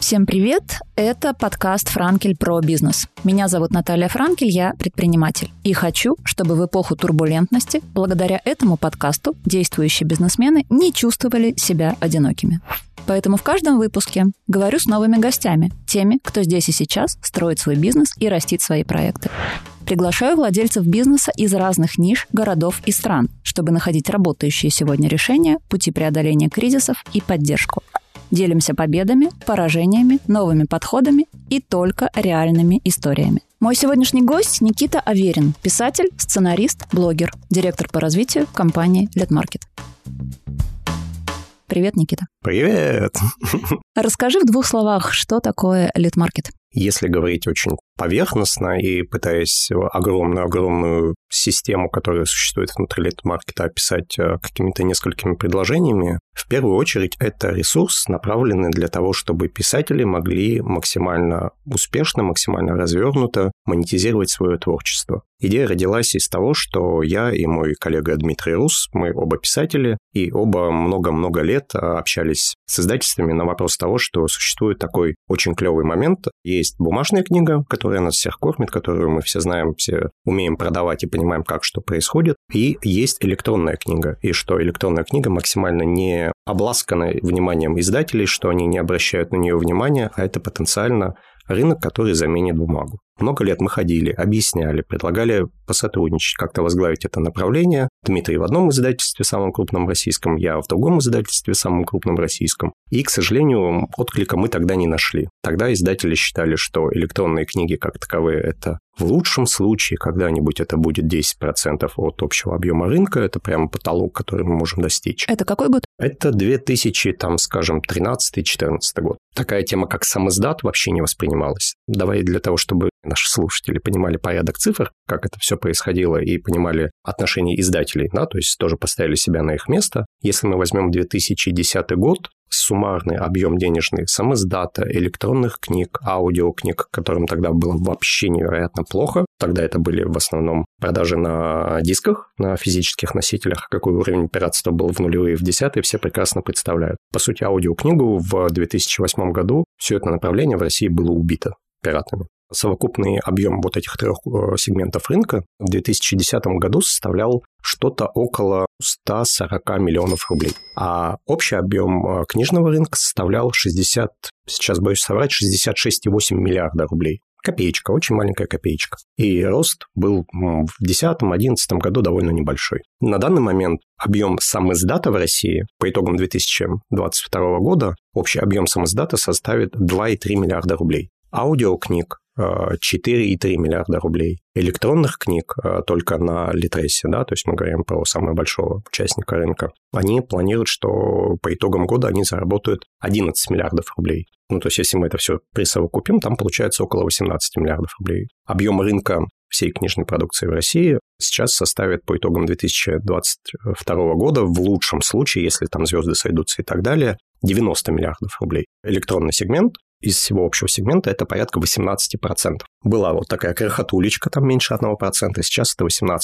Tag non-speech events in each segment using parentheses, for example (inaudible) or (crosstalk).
Всем привет! Это подкаст «Франкель про бизнес». Меня зовут Наталья Франкель, я предприниматель. И хочу, чтобы в эпоху турбулентности, благодаря этому подкасту, действующие бизнесмены не чувствовали себя одинокими. Поэтому в каждом выпуске говорю с новыми гостями, теми, кто здесь и сейчас строит свой бизнес и растит свои проекты. Приглашаю владельцев бизнеса из разных ниш, городов и стран, чтобы находить работающие сегодня решения, пути преодоления кризисов и поддержку. Делимся победами, поражениями, новыми подходами и только реальными историями. Мой сегодняшний гость Никита Аверин, писатель, сценарист, блогер, директор по развитию компании Летмаркет. Привет, Никита. Привет. Расскажи в двух словах, что такое Литмаркет. Если говорить очень поверхностно и пытаясь огромную-огромную систему, которая существует внутри лид-маркета, описать э, какими-то несколькими предложениями, в первую очередь это ресурс, направленный для того, чтобы писатели могли максимально успешно, максимально развернуто монетизировать свое творчество. Идея родилась из того, что я и мой коллега Дмитрий Рус, мы оба писатели, и оба много-много лет э, общались с издательствами на вопрос того, что существует такой очень клевый момент. Есть бумажная книга, которая нас всех кормит, которую мы все знаем, все умеем продавать и понимаем, как что происходит. И есть электронная книга. И что электронная книга максимально не обласкана вниманием издателей, что они не обращают на нее внимания, а это потенциально рынок, который заменит бумагу. Много лет мы ходили, объясняли, предлагали посотрудничать, как-то возглавить это направление. Дмитрий в одном издательстве, самом крупном российском, я в другом издательстве, самом крупном российском. И, к сожалению, отклика мы тогда не нашли. Тогда издатели считали, что электронные книги как таковые – это в лучшем случае когда-нибудь это будет 10% от общего объема рынка. Это прямо потолок, который мы можем достичь. Это какой год? Это 2000, там, скажем, 13-14 год. Такая тема, как сам издат, вообще не воспринималась. Давай для того, чтобы наши слушатели понимали порядок цифр, как это все происходило, и понимали отношения издателей, да, то есть тоже поставили себя на их место. Если мы возьмем 2010 год, суммарный объем денежный самоиздата, электронных книг, аудиокниг, которым тогда было вообще невероятно плохо. Тогда это были в основном продажи на дисках, на физических носителях. Какой уровень пиратства был в нулевые в десятые, все прекрасно представляют. По сути, аудиокнигу в 2008 году все это направление в России было убито пиратами совокупный объем вот этих трех э, сегментов рынка в 2010 году составлял что-то около 140 миллионов рублей. А общий объем э, книжного рынка составлял 60, сейчас боюсь соврать, 66,8 миллиарда рублей. Копеечка, очень маленькая копеечка. И рост был в 2010-2011 году довольно небольшой. На данный момент объем самоиздата в России по итогам 2022 года, общий объем самоиздата составит 2,3 миллиарда рублей. Аудиокниг 4,3 миллиарда рублей. Электронных книг э, только на Литресе, да, то есть мы говорим про самого большого участника рынка, они планируют, что по итогам года они заработают 11 миллиардов рублей. Ну, то есть если мы это все присовокупим, там получается около 18 миллиардов рублей. Объем рынка всей книжной продукции в России сейчас составит по итогам 2022 года в лучшем случае, если там звезды сойдутся и так далее, 90 миллиардов рублей. Электронный сегмент из всего общего сегмента это порядка 18%. Была вот такая крохотулечка, там меньше 1%, сейчас это 18%.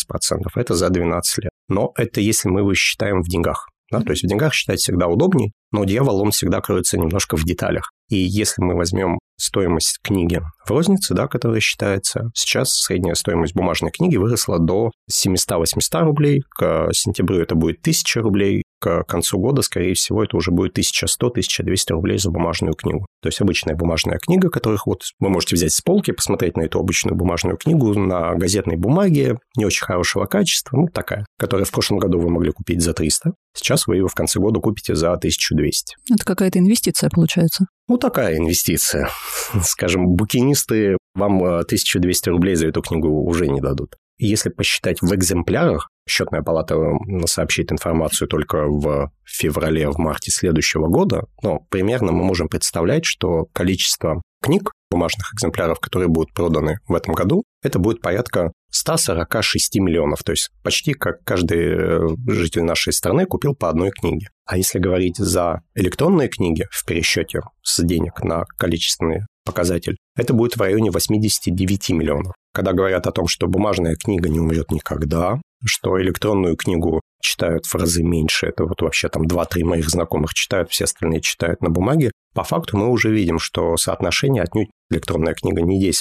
Это за 12 лет. Но это если мы его считаем в деньгах. Да? То есть в деньгах считать всегда удобней, но дьявол, он всегда кроется немножко в деталях. И если мы возьмем стоимость книги в рознице, да, которая считается, сейчас средняя стоимость бумажной книги выросла до 700-800 рублей, к сентябрю это будет 1000 рублей, к концу года, скорее всего, это уже будет 1100-1200 рублей за бумажную книгу. То есть обычная бумажная книга, которых вот вы можете взять с полки, посмотреть на эту обычную бумажную книгу на газетной бумаге, не очень хорошего качества, ну, такая, которая в прошлом году вы могли купить за 300. Сейчас вы ее в конце года купите за 1200. Это какая-то инвестиция получается? Ну, такая инвестиция. (laughs) Скажем, букинисты вам 1200 э, рублей за эту книгу уже не дадут. Если посчитать в экземплярах, счетная палата сообщит информацию только в феврале, в марте следующего года, но примерно мы можем представлять, что количество книг, бумажных экземпляров, которые будут проданы в этом году, это будет порядка 146 миллионов. То есть почти как каждый э, житель нашей страны купил по одной книге. А если говорить за электронные книги в пересчете с денег на количественный показатель, это будет в районе 89 миллионов. Когда говорят о том, что бумажная книга не умрет никогда, что электронную книгу читают в разы меньше. Это вот вообще там 2-3 моих знакомых читают, все остальные читают на бумаге. По факту мы уже видим, что соотношение отнюдь электронная книга не 10%,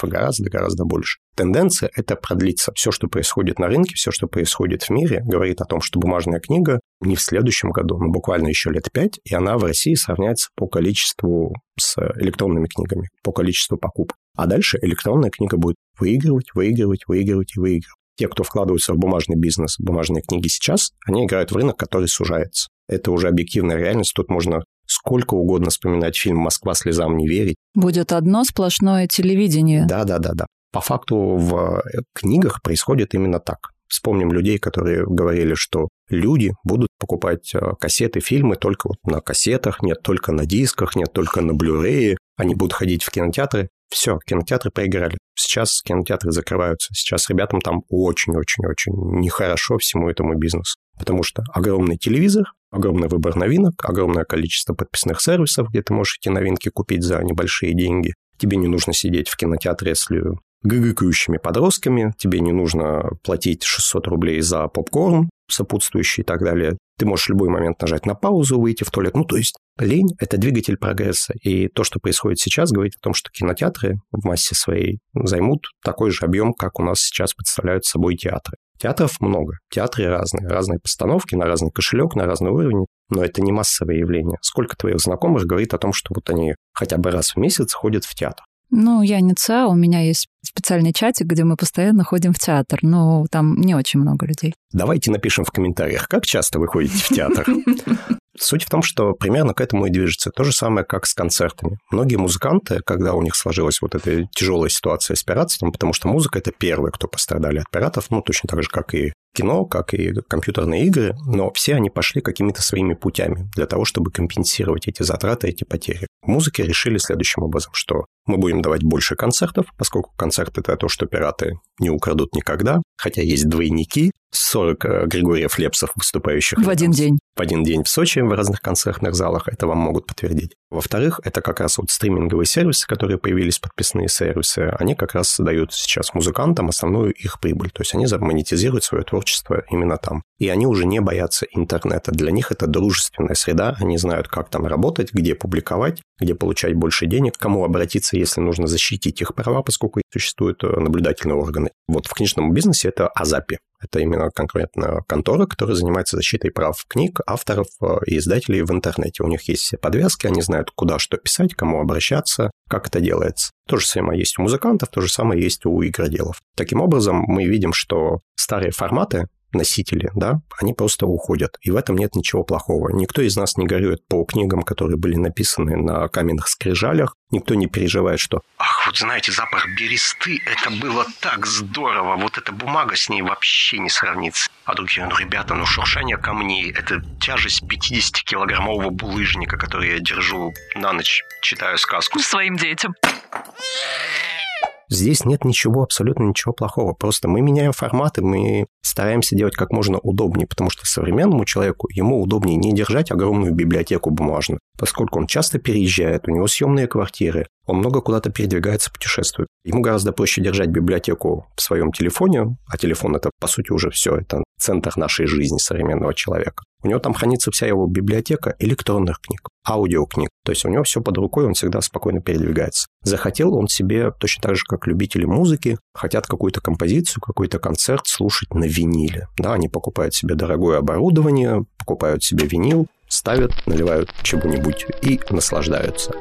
а гораздо-гораздо больше. Тенденция – это продлиться. Все, что происходит на рынке, все, что происходит в мире, говорит о том, что бумажная книга не в следующем году, но буквально еще лет пять, и она в России сравняется по количеству с электронными книгами, по количеству покупок. А дальше электронная книга будет выигрывать, выигрывать, выигрывать и выигрывать. Те, кто вкладываются в бумажный бизнес, в бумажные книги сейчас, они играют в рынок, который сужается. Это уже объективная реальность. Тут можно сколько угодно вспоминать фильм «Москва слезам не верить». Будет одно сплошное телевидение. Да, да, да, да. По факту в книгах происходит именно так. Вспомним людей, которые говорили, что люди будут покупать э, кассеты, фильмы только вот на кассетах, нет только на дисках, нет только на блюрее. Они будут ходить в кинотеатры. Все, кинотеатры проиграли. Сейчас кинотеатры закрываются. Сейчас ребятам там очень-очень-очень нехорошо всему этому бизнесу. Потому что огромный телевизор, огромный выбор новинок, огромное количество подписных сервисов, где ты можешь эти новинки купить за небольшие деньги. Тебе не нужно сидеть в кинотеатре с гыгыкающими подростками, тебе не нужно платить 600 рублей за попкорн, сопутствующий и так далее. Ты можешь в любой момент нажать на паузу, выйти в туалет. Ну, то есть лень – это двигатель прогресса. И то, что происходит сейчас, говорит о том, что кинотеатры в массе своей займут такой же объем, как у нас сейчас представляют собой театры. Театров много, театры разные, разные постановки на разный кошелек, на разный уровень, но это не массовое явление. Сколько твоих знакомых говорит о том, что вот они хотя бы раз в месяц ходят в театр? Ну, я не ЦА, у меня есть специальный чатик, где мы постоянно ходим в театр, но там не очень много людей. Давайте напишем в комментариях, как часто вы ходите в театр. (laughs) Суть в том, что примерно к этому и движется. То же самое, как с концертами. Многие музыканты, когда у них сложилась вот эта тяжелая ситуация с пиратством, потому что музыка – это первые, кто пострадали от пиратов, ну, точно так же, как и кино, как и компьютерные игры, но все они пошли какими-то своими путями для того, чтобы компенсировать эти затраты, эти потери. В музыке решили следующим образом, что мы будем давать больше концертов, поскольку концерт – это то, что пираты не украдут никогда, хотя есть двойники, 40 э, Григориев Лепсов, выступающих в один день. В один день в Сочи в разных концертных залах, это вам могут подтвердить. Во-вторых, это как раз вот стриминговые сервисы, которые появились, подписные сервисы, они как раз дают сейчас музыкантам основную их прибыль, то есть они монетизируют свое творчество именно там. И они уже не боятся интернета, для них это дружественная среда, они знают, как там работать, где публиковать, где получать больше денег, кому обратиться, если нужно защитить их права, поскольку существуют э, наблюдательные органы. Вот в книжном бизнесе это Азапи. Это именно конкретно контора, которая занимается защитой прав книг, авторов э, и издателей в интернете. У них есть все подвязки, они знают, куда что писать, кому обращаться, как это делается. То же самое есть у музыкантов, то же самое есть у игроделов. Таким образом, мы видим, что старые форматы носители, да, они просто уходят. И в этом нет ничего плохого. Никто из нас не горюет по книгам, которые были написаны на каменных скрижалях. Никто не переживает, что «Ах, вот знаете, запах бересты, это было так здорово, вот эта бумага с ней вообще не сравнится». А другие, ну, ребята, ну, шуршание камней, это тяжесть 50-килограммового булыжника, который я держу на ночь, читаю сказку. Своим детям. Здесь нет ничего, абсолютно ничего плохого. Просто мы меняем форматы, мы стараемся делать как можно удобнее, потому что современному человеку ему удобнее не держать огромную библиотеку бумажную, поскольку он часто переезжает, у него съемные квартиры, он много куда-то передвигается, путешествует. Ему гораздо проще держать библиотеку в своем телефоне, а телефон это, по сути, уже все, это центр нашей жизни современного человека. У него там хранится вся его библиотека электронных книг, аудиокниг. То есть у него все под рукой, он всегда спокойно передвигается. Захотел он себе, точно так же, как любители музыки, хотят какую-то композицию, какой-то концерт слушать на виниле. Да, они покупают себе дорогое оборудование, покупают себе винил, ставят, наливают чего-нибудь и наслаждаются.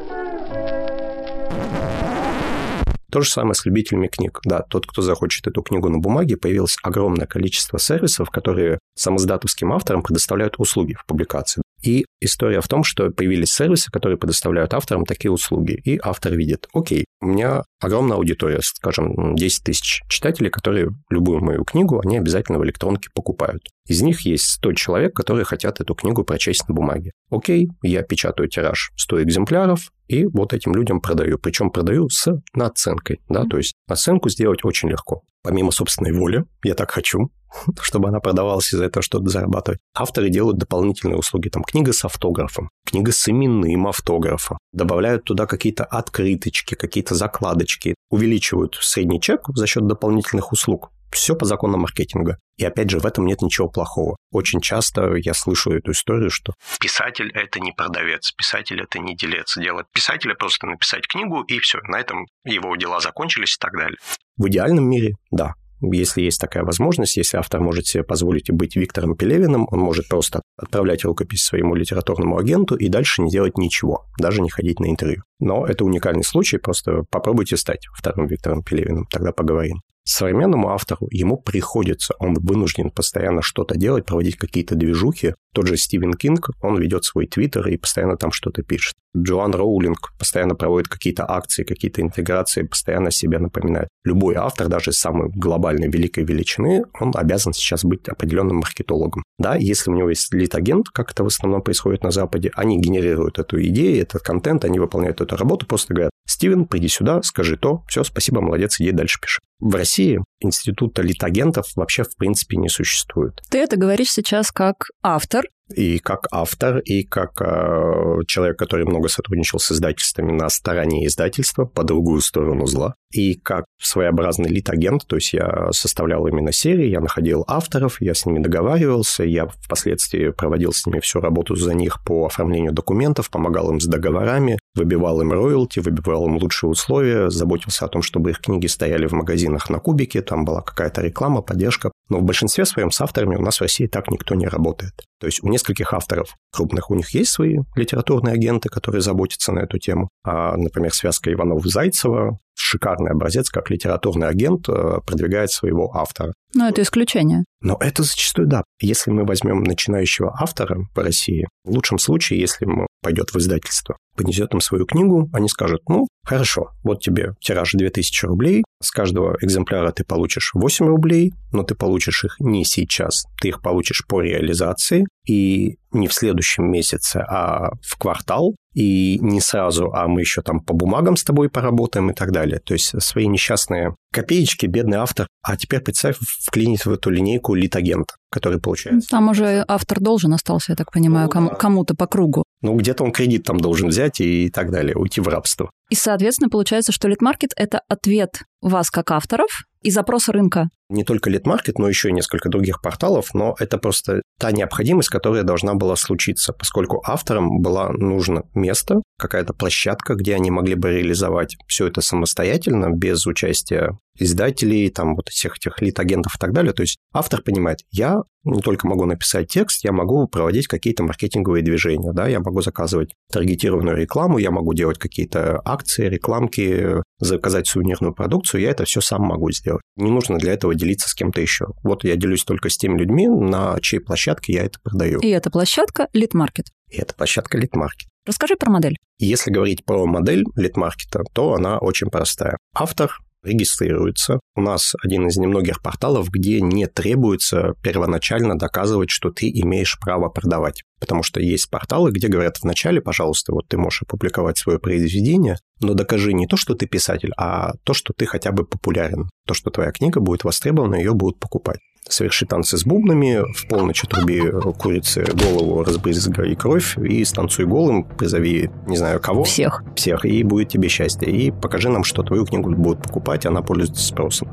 То же самое с любителями книг. Да, тот, кто захочет эту книгу на бумаге, появилось огромное количество сервисов, которые самоздатовским авторам предоставляют услуги в публикации. И история в том, что появились сервисы, которые предоставляют авторам такие услуги. И автор видит, окей, у меня огромная аудитория, скажем, 10 тысяч читателей, которые любую мою книгу, они обязательно в электронке покупают. Из них есть 100 человек, которые хотят эту книгу прочесть на бумаге. Окей, я печатаю тираж 100 экземпляров, и вот этим людям продаю. Причем продаю с наценкой. Да? То есть наценку сделать очень легко. Помимо собственной воли, я так хочу, (laughs) чтобы она продавалась из-за этого что-то зарабатывать. Авторы делают дополнительные услуги. Там книга с автографом, книга с именным автографом. Добавляют туда какие-то открыточки, какие-то закладочки. Увеличивают средний чек за счет дополнительных услуг Все по законам маркетинга. И опять же, в этом нет ничего плохого. Очень часто я слышу эту историю, что писатель – это не продавец, писатель – это не делец. Дело писателя просто написать книгу, и все, на этом его дела закончились и так далее. В идеальном мире, да, если есть такая возможность, если автор может себе позволить быть Виктором Пелевиным, он может просто отправлять рукопись своему литературному агенту и дальше не делать ничего, даже не ходить на интервью. Но это уникальный случай, просто попробуйте стать вторым Виктором Пелевиным, тогда поговорим. Современному автору ему приходится, он вынужден постоянно что-то делать, проводить какие-то движухи. Тот же Стивен Кинг, он ведет свой твиттер и постоянно там что-то пишет. Джоан Роулинг постоянно проводит какие-то акции, какие-то интеграции, постоянно себя напоминает. Любой автор, даже самой глобальной великой величины, он обязан сейчас быть определенным маркетологом. Да, если у него есть лид-агент, как это в основном происходит на Западе, они генерируют эту идею, этот контент, они выполняют эту работу, просто говорят, Стивен, приди сюда, скажи то, все, спасибо, молодец, иди дальше пиши. В России института литагентов вообще в принципе не существует. Ты это говоришь сейчас как автор, и как автор, и как э, человек, который много сотрудничал с издательствами на стороне издательства, по другую сторону зла, и как своеобразный лид-агент, то есть я составлял именно серии, я находил авторов, я с ними договаривался, я впоследствии проводил с ними всю работу за них по оформлению документов, помогал им с договорами, выбивал им роялти, выбивал им лучшие условия, заботился о том, чтобы их книги стояли в магазинах на кубике, там была какая-то реклама, поддержка. Но в большинстве своем с авторами у нас в России так никто не работает. То есть у нескольких авторов крупных у них есть свои литературные агенты, которые заботятся на эту тему. А, например, связка Иванов-Зайцева, шикарный образец, как литературный агент э, продвигает своего автора. Но это исключение. Но это зачастую да. Если мы возьмем начинающего автора по России, в лучшем случае, если ему пойдет в издательство, понесет им свою книгу, они скажут, ну, хорошо, вот тебе тираж 2000 рублей, с каждого экземпляра ты получишь 8 рублей, но ты получишь их не сейчас, ты их получишь по реализации, и не в следующем месяце, а в квартал, и не сразу, а мы еще там по бумагам с тобой поработаем и так далее. То есть свои несчастные копеечки, бедный автор. А теперь представь, вклинить в эту линейку литагента, который получается. Там уже автор должен остался, я так понимаю, ну, кому- кому-то по кругу. Ну, где-то он кредит там должен взять и так далее, уйти в рабство. И, соответственно, получается, что литмаркет – это ответ вас как авторов и запрос рынка. Не только литмаркет, но еще и несколько других порталов, но это просто та необходимость, которая должна была случиться, поскольку авторам было нужно место, какая-то площадка, где они могли бы реализовать все это самостоятельно, без участия издателей, там вот всех этих лид-агентов и так далее. То есть автор понимает, я не только могу написать текст, я могу проводить какие-то маркетинговые движения, да, я могу заказывать таргетированную рекламу, я могу делать какие-то акции, рекламки, заказать сувенирную продукцию, я это все сам могу сделать. Не нужно для этого делиться с кем-то еще. Вот я делюсь только с теми людьми, на чьей площадке я это продаю. И эта площадка – литмаркет. И это площадка литмаркет. Расскажи про модель. Если говорить про модель литмаркета, то она очень простая. Автор регистрируется. У нас один из немногих порталов, где не требуется первоначально доказывать, что ты имеешь право продавать. Потому что есть порталы, где говорят вначале, пожалуйста, вот ты можешь опубликовать свое произведение, но докажи не то, что ты писатель, а то, что ты хотя бы популярен. То, что твоя книга будет востребована, ее будут покупать соверши танцы с бубнами, в полночь отруби курице голову, разбрызгай кровь и станцуй голым, призови не знаю кого. Всех. Всех, и будет тебе счастье. И покажи нам, что твою книгу будут покупать, она пользуется спросом.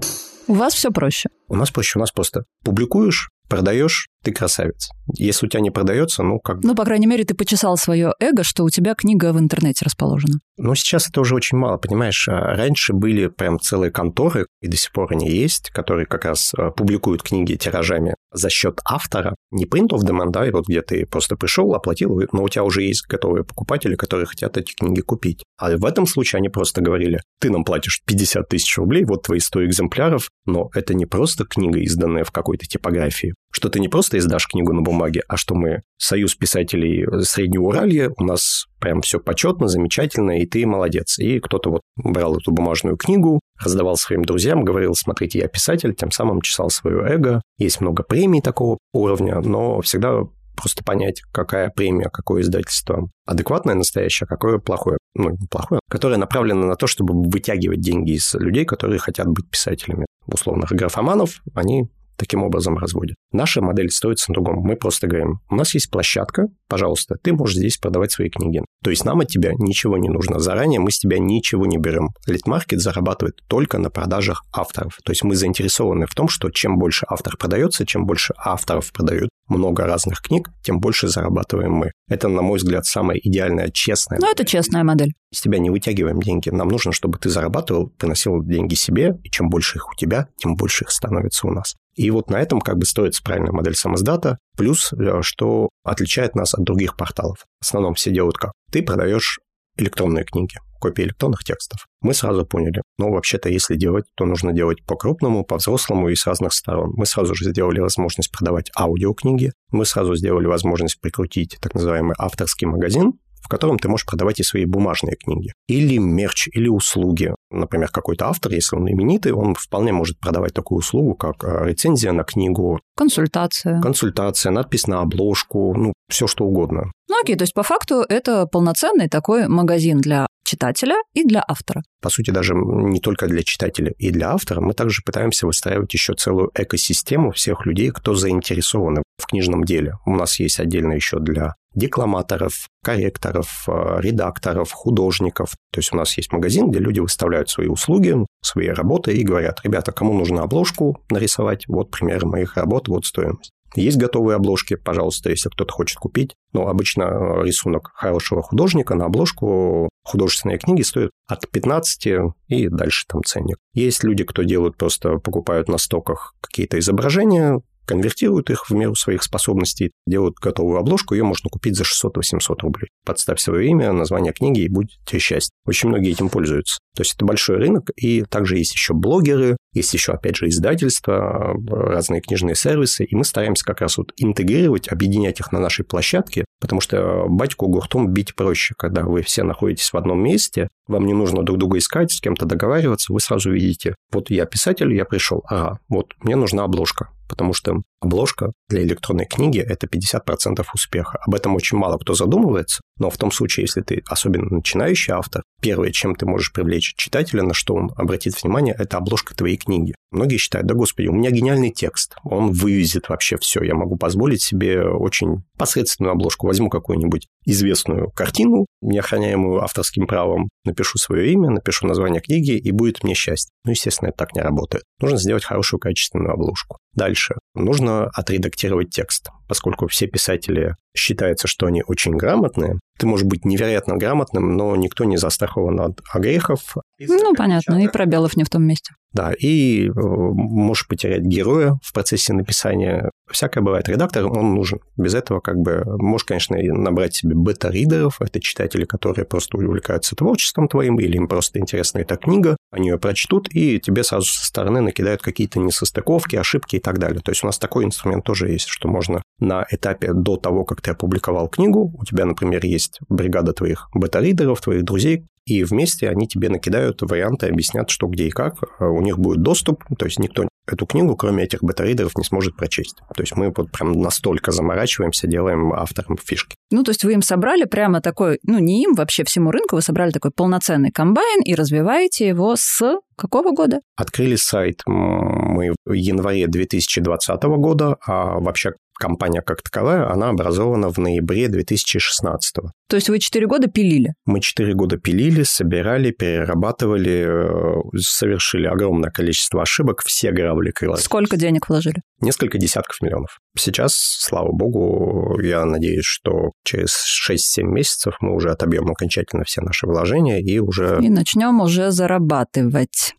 У вас все проще. У нас проще, у нас просто публикуешь, продаешь, ты красавец. Если у тебя не продается, ну как... Ну, по крайней мере, ты почесал свое эго, что у тебя книга в интернете расположена. Ну, сейчас это уже очень мало, понимаешь? А раньше были прям целые конторы, и до сих пор они есть, которые как раз а, публикуют книги тиражами за счет автора. Не print of demand, да, и вот где ты просто пришел, оплатил, но у тебя уже есть готовые покупатели, которые хотят эти книги купить. А в этом случае они просто говорили, ты нам платишь 50 тысяч рублей, вот твои 100 экземпляров, но это не просто книга, изданная в какой-то типографии, что ты не просто издашь книгу на бумаге, а что мы союз писателей Среднего Уралья, у нас прям все почетно, замечательно, и ты молодец. И кто-то вот брал эту бумажную книгу, раздавал своим друзьям, говорил, смотрите, я писатель, тем самым чесал свое эго. Есть много премий такого уровня, но всегда просто понять, какая премия, какое издательство адекватное, настоящее, а какое плохое. Ну, плохое, которое направлено на то, чтобы вытягивать деньги из людей, которые хотят быть писателями. Условных графоманов, они таким образом разводят. Наша модель строится на другом. Мы просто говорим, у нас есть площадка, пожалуйста, ты можешь здесь продавать свои книги. То есть нам от тебя ничего не нужно. Заранее мы с тебя ничего не берем. Литмаркет зарабатывает только на продажах авторов. То есть мы заинтересованы в том, что чем больше автор продается, чем больше авторов продают много разных книг, тем больше зарабатываем мы. Это, на мой взгляд, самая идеальная, честная. Ну, это честная модель. С тебя не вытягиваем деньги. Нам нужно, чтобы ты зарабатывал, приносил деньги себе, и чем больше их у тебя, тем больше их становится у нас. И вот на этом как бы строится правильная модель самоздата, плюс, э, что отличает нас от других порталов. В основном все делают как? Ты продаешь электронные книги, копии электронных текстов. Мы сразу поняли, ну, вообще-то, если делать, то нужно делать по-крупному, по-взрослому и с разных сторон. Мы сразу же сделали возможность продавать аудиокниги, мы сразу сделали возможность прикрутить так называемый авторский магазин, в котором ты можешь продавать и свои бумажные книги. Или мерч, или услуги. Например, какой-то автор, если он именитый, он вполне может продавать такую услугу, как э, рецензия на книгу. Консультация. Консультация, надпись на обложку, ну, все что угодно. Ну окей, то есть по факту это полноценный такой магазин для читателя и для автора. По сути, даже не только для читателя и для автора, мы также пытаемся выстраивать еще целую экосистему всех людей, кто заинтересованы в книжном деле. У нас есть отдельно еще для декламаторов, корректоров, э, редакторов, художников. То есть у нас есть магазин, где люди выставляют свои услуги, свои работы и говорят, ребята, кому нужно обложку нарисовать, вот примеры моих работ, вот стоимость. Есть готовые обложки, пожалуйста, если кто-то хочет купить. Но обычно э, рисунок хорошего художника на обложку художественные книги стоят от 15 и дальше там ценник. Есть люди, кто делают просто, покупают на стоках какие-то изображения, конвертируют их в меру своих способностей, делают готовую обложку, ее можно купить за 600-800 рублей. Подставь свое имя, название книги, и будет тебе счастье. Очень многие этим пользуются. То есть это большой рынок, и также есть еще блогеры, есть еще, опять же, издательства, разные книжные сервисы, и мы стараемся как раз вот интегрировать, объединять их на нашей площадке, потому что батьку гуртом бить проще, когда вы все находитесь в одном месте, вам не нужно друг друга искать, с кем-то договариваться, вы сразу видите, вот я писатель, я пришел, ага, вот мне нужна обложка, потому что обложка для электронной книги – это 50% успеха. Об этом очень мало кто задумывается, но в том случае, если ты особенно начинающий автор, первое, чем ты можешь привлечь читателя, на что он обратит внимание, это обложка твоей книги. Многие считают, да господи, у меня гениальный текст, он вывезет вообще все, я могу позволить себе очень посредственную обложку. Возьму какую-нибудь известную картину, неохраняемую авторским правом, напишу свое имя, напишу название книги, и будет мне счастье. Ну, естественно, это так не работает. Нужно сделать хорошую качественную обложку. Дальше. Нужно отредактировать текст. Поскольку все писатели считается, что они очень грамотные, ты можешь быть невероятно грамотным, но никто не застрахован от огрехов. Ну, понятно, и пробелов не в том месте. Да, и э, можешь потерять героя в процессе написания. Всякое бывает. Редактор, он нужен. Без этого как бы можешь, конечно, набрать себе бета-ридеров. Это читатели, которые просто увлекаются творчеством твоим, или им просто интересна эта книга. Они ее прочтут, и тебе сразу со стороны накидают какие-то несостыковки, ошибки и так далее. То есть у нас такой инструмент тоже есть, что можно на этапе до того, как ты опубликовал книгу, у тебя, например, есть бригада твоих бета-ридеров, твоих друзей, и вместе они тебе накидают варианты, объяснят, что, где и как. А у них будет доступ, то есть никто эту книгу, кроме этих бета-ридеров, не сможет прочесть. То есть мы вот прям настолько заморачиваемся, делаем авторам фишки. Ну, то есть вы им собрали прямо такой, ну, не им, вообще всему рынку, вы собрали такой полноценный комбайн и развиваете его с какого года? Открыли сайт мы в январе 2020 года, а вообще компания как таковая, она образована в ноябре 2016. То есть вы 4 года пилили? Мы 4 года пилили, собирали, перерабатывали, э, совершили огромное количество ошибок, все грабли крыла. Сколько денег вложили? Несколько десятков миллионов. Сейчас, слава богу, я надеюсь, что через 6-7 месяцев мы уже отобьем окончательно все наши вложения и уже... И начнем уже зарабатывать.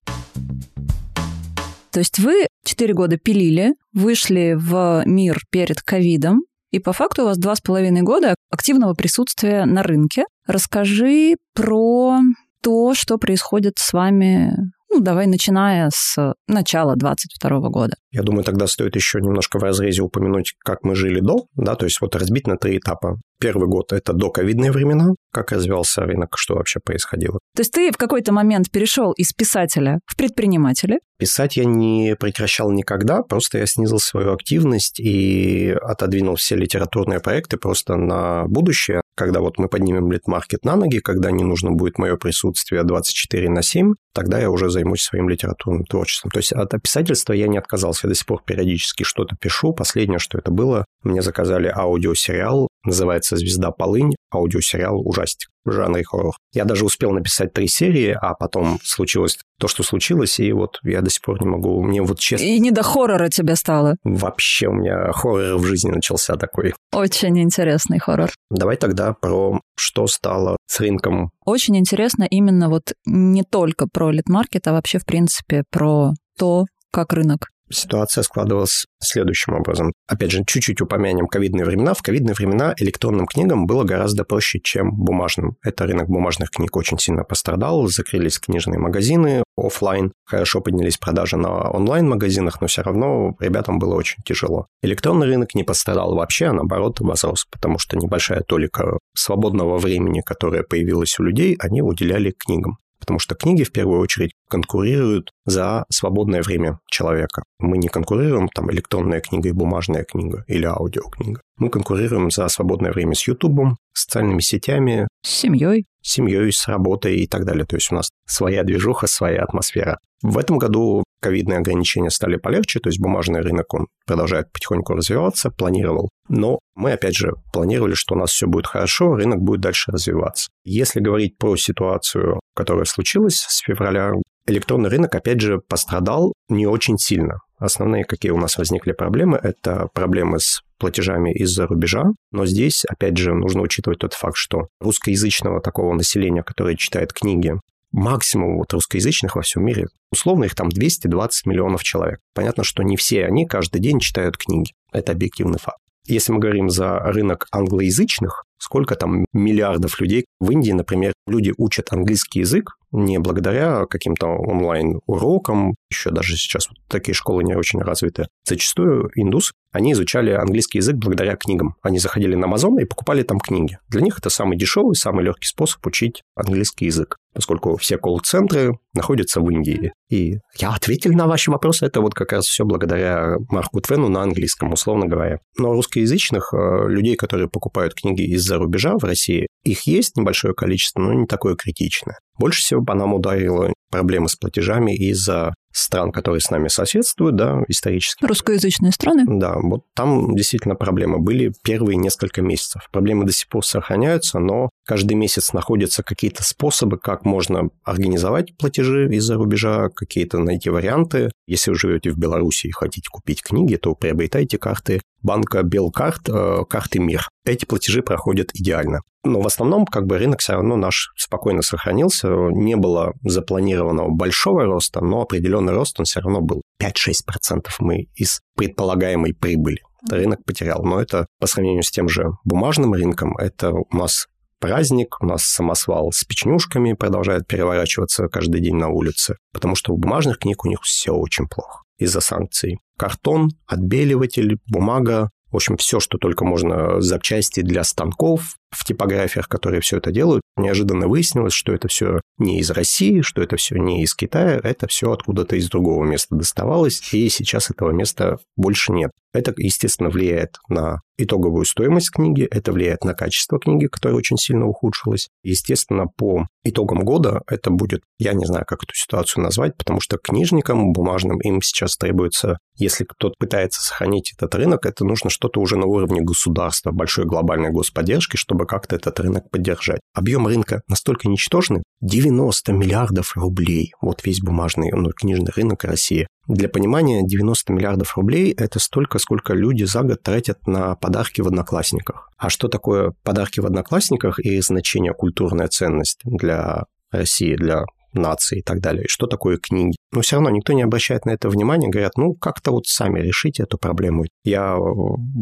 То есть вы 4 года пилили, вышли в мир перед ковидом, и по факту у вас два с половиной года активного присутствия на рынке. Расскажи про то, что происходит с вами ну, давай начиная с начала 22 года. Я думаю, тогда стоит еще немножко в разрезе упомянуть, как мы жили до, да, то есть вот разбить на три этапа. Первый год – это доковидные времена, как развивался рынок, что вообще происходило. То есть ты в какой-то момент перешел из писателя в предпринимателя? Писать я не прекращал никогда, просто я снизил свою активность и отодвинул все литературные проекты просто на будущее. Когда вот мы поднимем лид-маркет на ноги, когда не нужно будет мое присутствие 24 на 7, тогда я уже займусь своим литературным творчеством. То есть от писательства я не отказался, я до сих пор периодически что-то пишу. Последнее, что это было, мне заказали аудиосериал, называется «Звезда полынь», аудиосериал ужастик в жанре хоррор. Я даже успел написать три серии, а потом случилось то, что случилось, и вот я до сих пор не могу, мне вот честно... И не до хоррора тебе стало? Вообще у меня хоррор в жизни начался такой. Очень интересный хоррор. Давай тогда про что стало с рынком. Очень интересно именно вот не только про литмаркет, а вообще, в принципе, про то, как рынок ситуация складывалась следующим образом. Опять же, чуть-чуть упомянем ковидные времена. В ковидные времена электронным книгам было гораздо проще, чем бумажным. Это рынок бумажных книг очень сильно пострадал, закрылись книжные магазины офлайн, хорошо поднялись продажи на онлайн-магазинах, но все равно ребятам было очень тяжело. Электронный рынок не пострадал вообще, а наоборот возрос, потому что небольшая толика свободного времени, которое появилось у людей, они уделяли книгам потому что книги в первую очередь конкурируют за свободное время человека. Мы не конкурируем там электронная книга и бумажная книга или аудиокнига. Мы конкурируем за свободное время с Ютубом, социальными сетями. С семьей. С семьей, с работой и так далее. То есть у нас своя движуха, своя атмосфера. В этом году ковидные ограничения стали полегче, то есть бумажный рынок, он продолжает потихоньку развиваться, планировал. Но мы, опять же, планировали, что у нас все будет хорошо, рынок будет дальше развиваться. Если говорить про ситуацию, которая случилась с февраля, электронный рынок, опять же, пострадал не очень сильно. Основные, какие у нас возникли проблемы, это проблемы с платежами из-за рубежа. Но здесь, опять же, нужно учитывать тот факт, что русскоязычного такого населения, которое читает книги, максимум вот русскоязычных во всем мире, условно их там 220 миллионов человек. Понятно, что не все они каждый день читают книги. Это объективный факт. Если мы говорим за рынок англоязычных, сколько там миллиардов людей в Индии, например, люди учат английский язык не благодаря каким-то онлайн-урокам, еще даже сейчас такие школы не очень развиты. Зачастую индусы, они изучали английский язык благодаря книгам. Они заходили на Amazon и покупали там книги. Для них это самый дешевый, самый легкий способ учить английский язык поскольку все колл-центры находятся в Индии. И я ответил на ваши вопросы. Это вот как раз все благодаря Марку Твену на английском, условно говоря. Но русскоязычных э, людей, которые покупают книги из-за рубежа в России, их есть небольшое количество, но не такое критичное. Больше всего по нам ударило проблемы с платежами из-за стран, которые с нами соседствуют, да, исторически. Русскоязычные страны? Да, вот там действительно проблемы были первые несколько месяцев. Проблемы до сих пор сохраняются, но каждый месяц находятся какие-то способы, как можно организовать платежи из-за рубежа, какие-то найти варианты. Если вы живете в Беларуси и хотите купить книги, то приобретайте карты банка Белкарт, э, карты МИР. Эти платежи проходят идеально. Но в основном как бы рынок все равно наш спокойно сохранился. Не было запланированного большого роста, но определенный рост он все равно был. 5-6% мы из предполагаемой прибыли рынок потерял. Но это по сравнению с тем же бумажным рынком, это у нас праздник, у нас самосвал с печнюшками продолжает переворачиваться каждый день на улице, потому что у бумажных книг у них все очень плохо из-за санкций. Картон, отбеливатель, бумага, в общем, все, что только можно, запчасти для станков в типографиях, которые все это делают, неожиданно выяснилось, что это все не из России, что это все не из Китая, это все откуда-то из другого места доставалось, и сейчас этого места больше нет. Это, естественно, влияет на итоговую стоимость книги, это влияет на качество книги, которое очень сильно ухудшилось. Естественно, по итогам года это будет, я не знаю, как эту ситуацию назвать, потому что книжникам бумажным им сейчас требуется, если кто-то пытается сохранить этот рынок, это нужно что-то уже на уровне государства, большой глобальной господдержки, чтобы как-то этот рынок поддержать. Объем рынка настолько ничтожный, 90 миллиардов рублей, вот весь бумажный ну, книжный рынок России. Для понимания, 90 миллиардов рублей – это столько, сколько люди за год тратят на подарки в Одноклассниках. А что такое подарки в Одноклассниках и значение культурная ценность для России, для нации и так далее, и что такое книги. Но все равно никто не обращает на это внимания, говорят, ну, как-то вот сами решите эту проблему. Я э,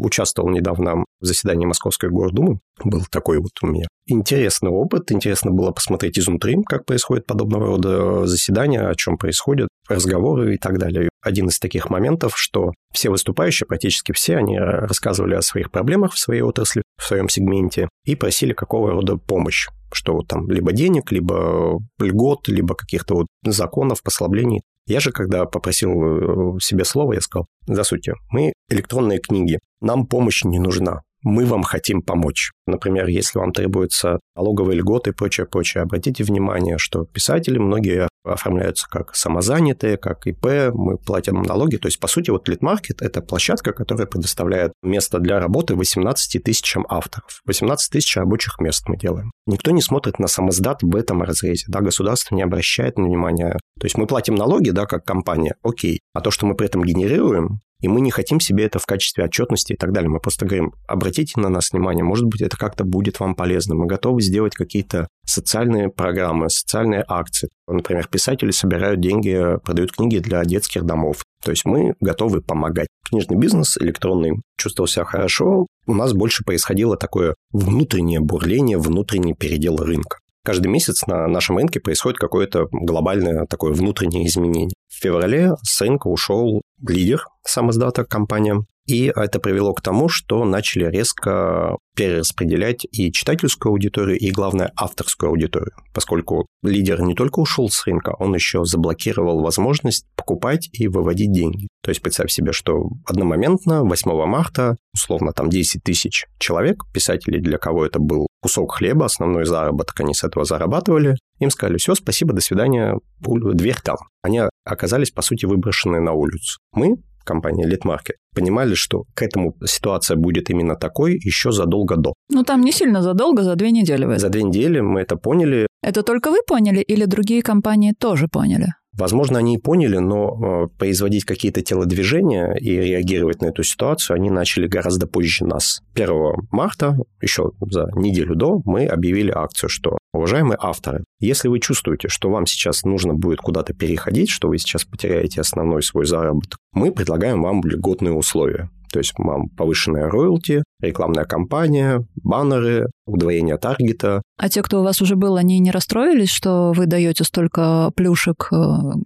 участвовал недавно в заседании Московской гордумы, был такой вот у меня интересный опыт, интересно было посмотреть изнутри, как происходит подобного рода заседания, о чем происходят, разговоры и так далее. Один из таких моментов, что все выступающие, практически все, они рассказывали о своих проблемах в своей отрасли, в своем сегменте и просили какого рода помощь что вот там либо денег, либо льгот, либо каких-то вот законов, послаблений. Я же, когда попросил э, себе слово, я сказал, за сути, мы электронные книги, нам помощь не нужна, мы вам хотим помочь. Например, если вам требуется налоговые льготы и прочее, прочее, обратите внимание, что писатели многие оформляются как самозанятые, как ИП, мы платим налоги. То есть, по сути, вот Литмаркет – это площадка, которая предоставляет место для работы 18 тысячам авторов. 18 тысяч рабочих мест мы делаем. Никто не смотрит на самоздат в этом разрезе, да, государство не обращает на внимание. То есть мы платим налоги, да, как компания, окей, а то, что мы при этом генерируем, и мы не хотим себе это в качестве отчетности и так далее. Мы просто говорим, обратите на нас внимание, может быть, это как-то будет вам полезно. Мы готовы сделать какие-то социальные программы, социальные акции. Например, писатели собирают деньги, продают книги для детских домов. То есть мы готовы помогать. Книжный бизнес электронный чувствовал себя хорошо. У нас больше происходило такое внутреннее бурление, внутренний передел рынка. Каждый месяц на нашем рынке происходит какое-то глобальное такое внутреннее изменение. В феврале с рынка ушел лидер сам издата компания, и это привело к тому, что начали резко перераспределять и читательскую аудиторию, и, главное, авторскую аудиторию. Поскольку лидер не только ушел с рынка, он еще заблокировал возможность покупать и выводить деньги. То есть представь себе, что одномоментно 8 марта, условно, там 10 тысяч человек, писателей, для кого это был кусок хлеба, основной заработок, они с этого зарабатывали, им сказали, все, спасибо, до свидания, дверь там. Они оказались, по сути, выброшены на улицу. Мы компания Литмаркет, понимали, что к этому ситуация будет именно такой еще задолго до. Ну, там не сильно задолго, за две недели вы. За две недели мы это поняли. Это только вы поняли или другие компании тоже поняли? Возможно, они и поняли, но э, производить какие-то телодвижения и реагировать на эту ситуацию они начали гораздо позже нас. 1 марта, еще за неделю до, мы объявили акцию, что Уважаемые авторы, если вы чувствуете, что вам сейчас нужно будет куда-то переходить, что вы сейчас потеряете основной свой заработок, мы предлагаем вам льготные условия. То есть вам повышенная роялти, рекламная кампания, баннеры, удвоение таргета. А те, кто у вас уже был, они не расстроились, что вы даете столько плюшек э,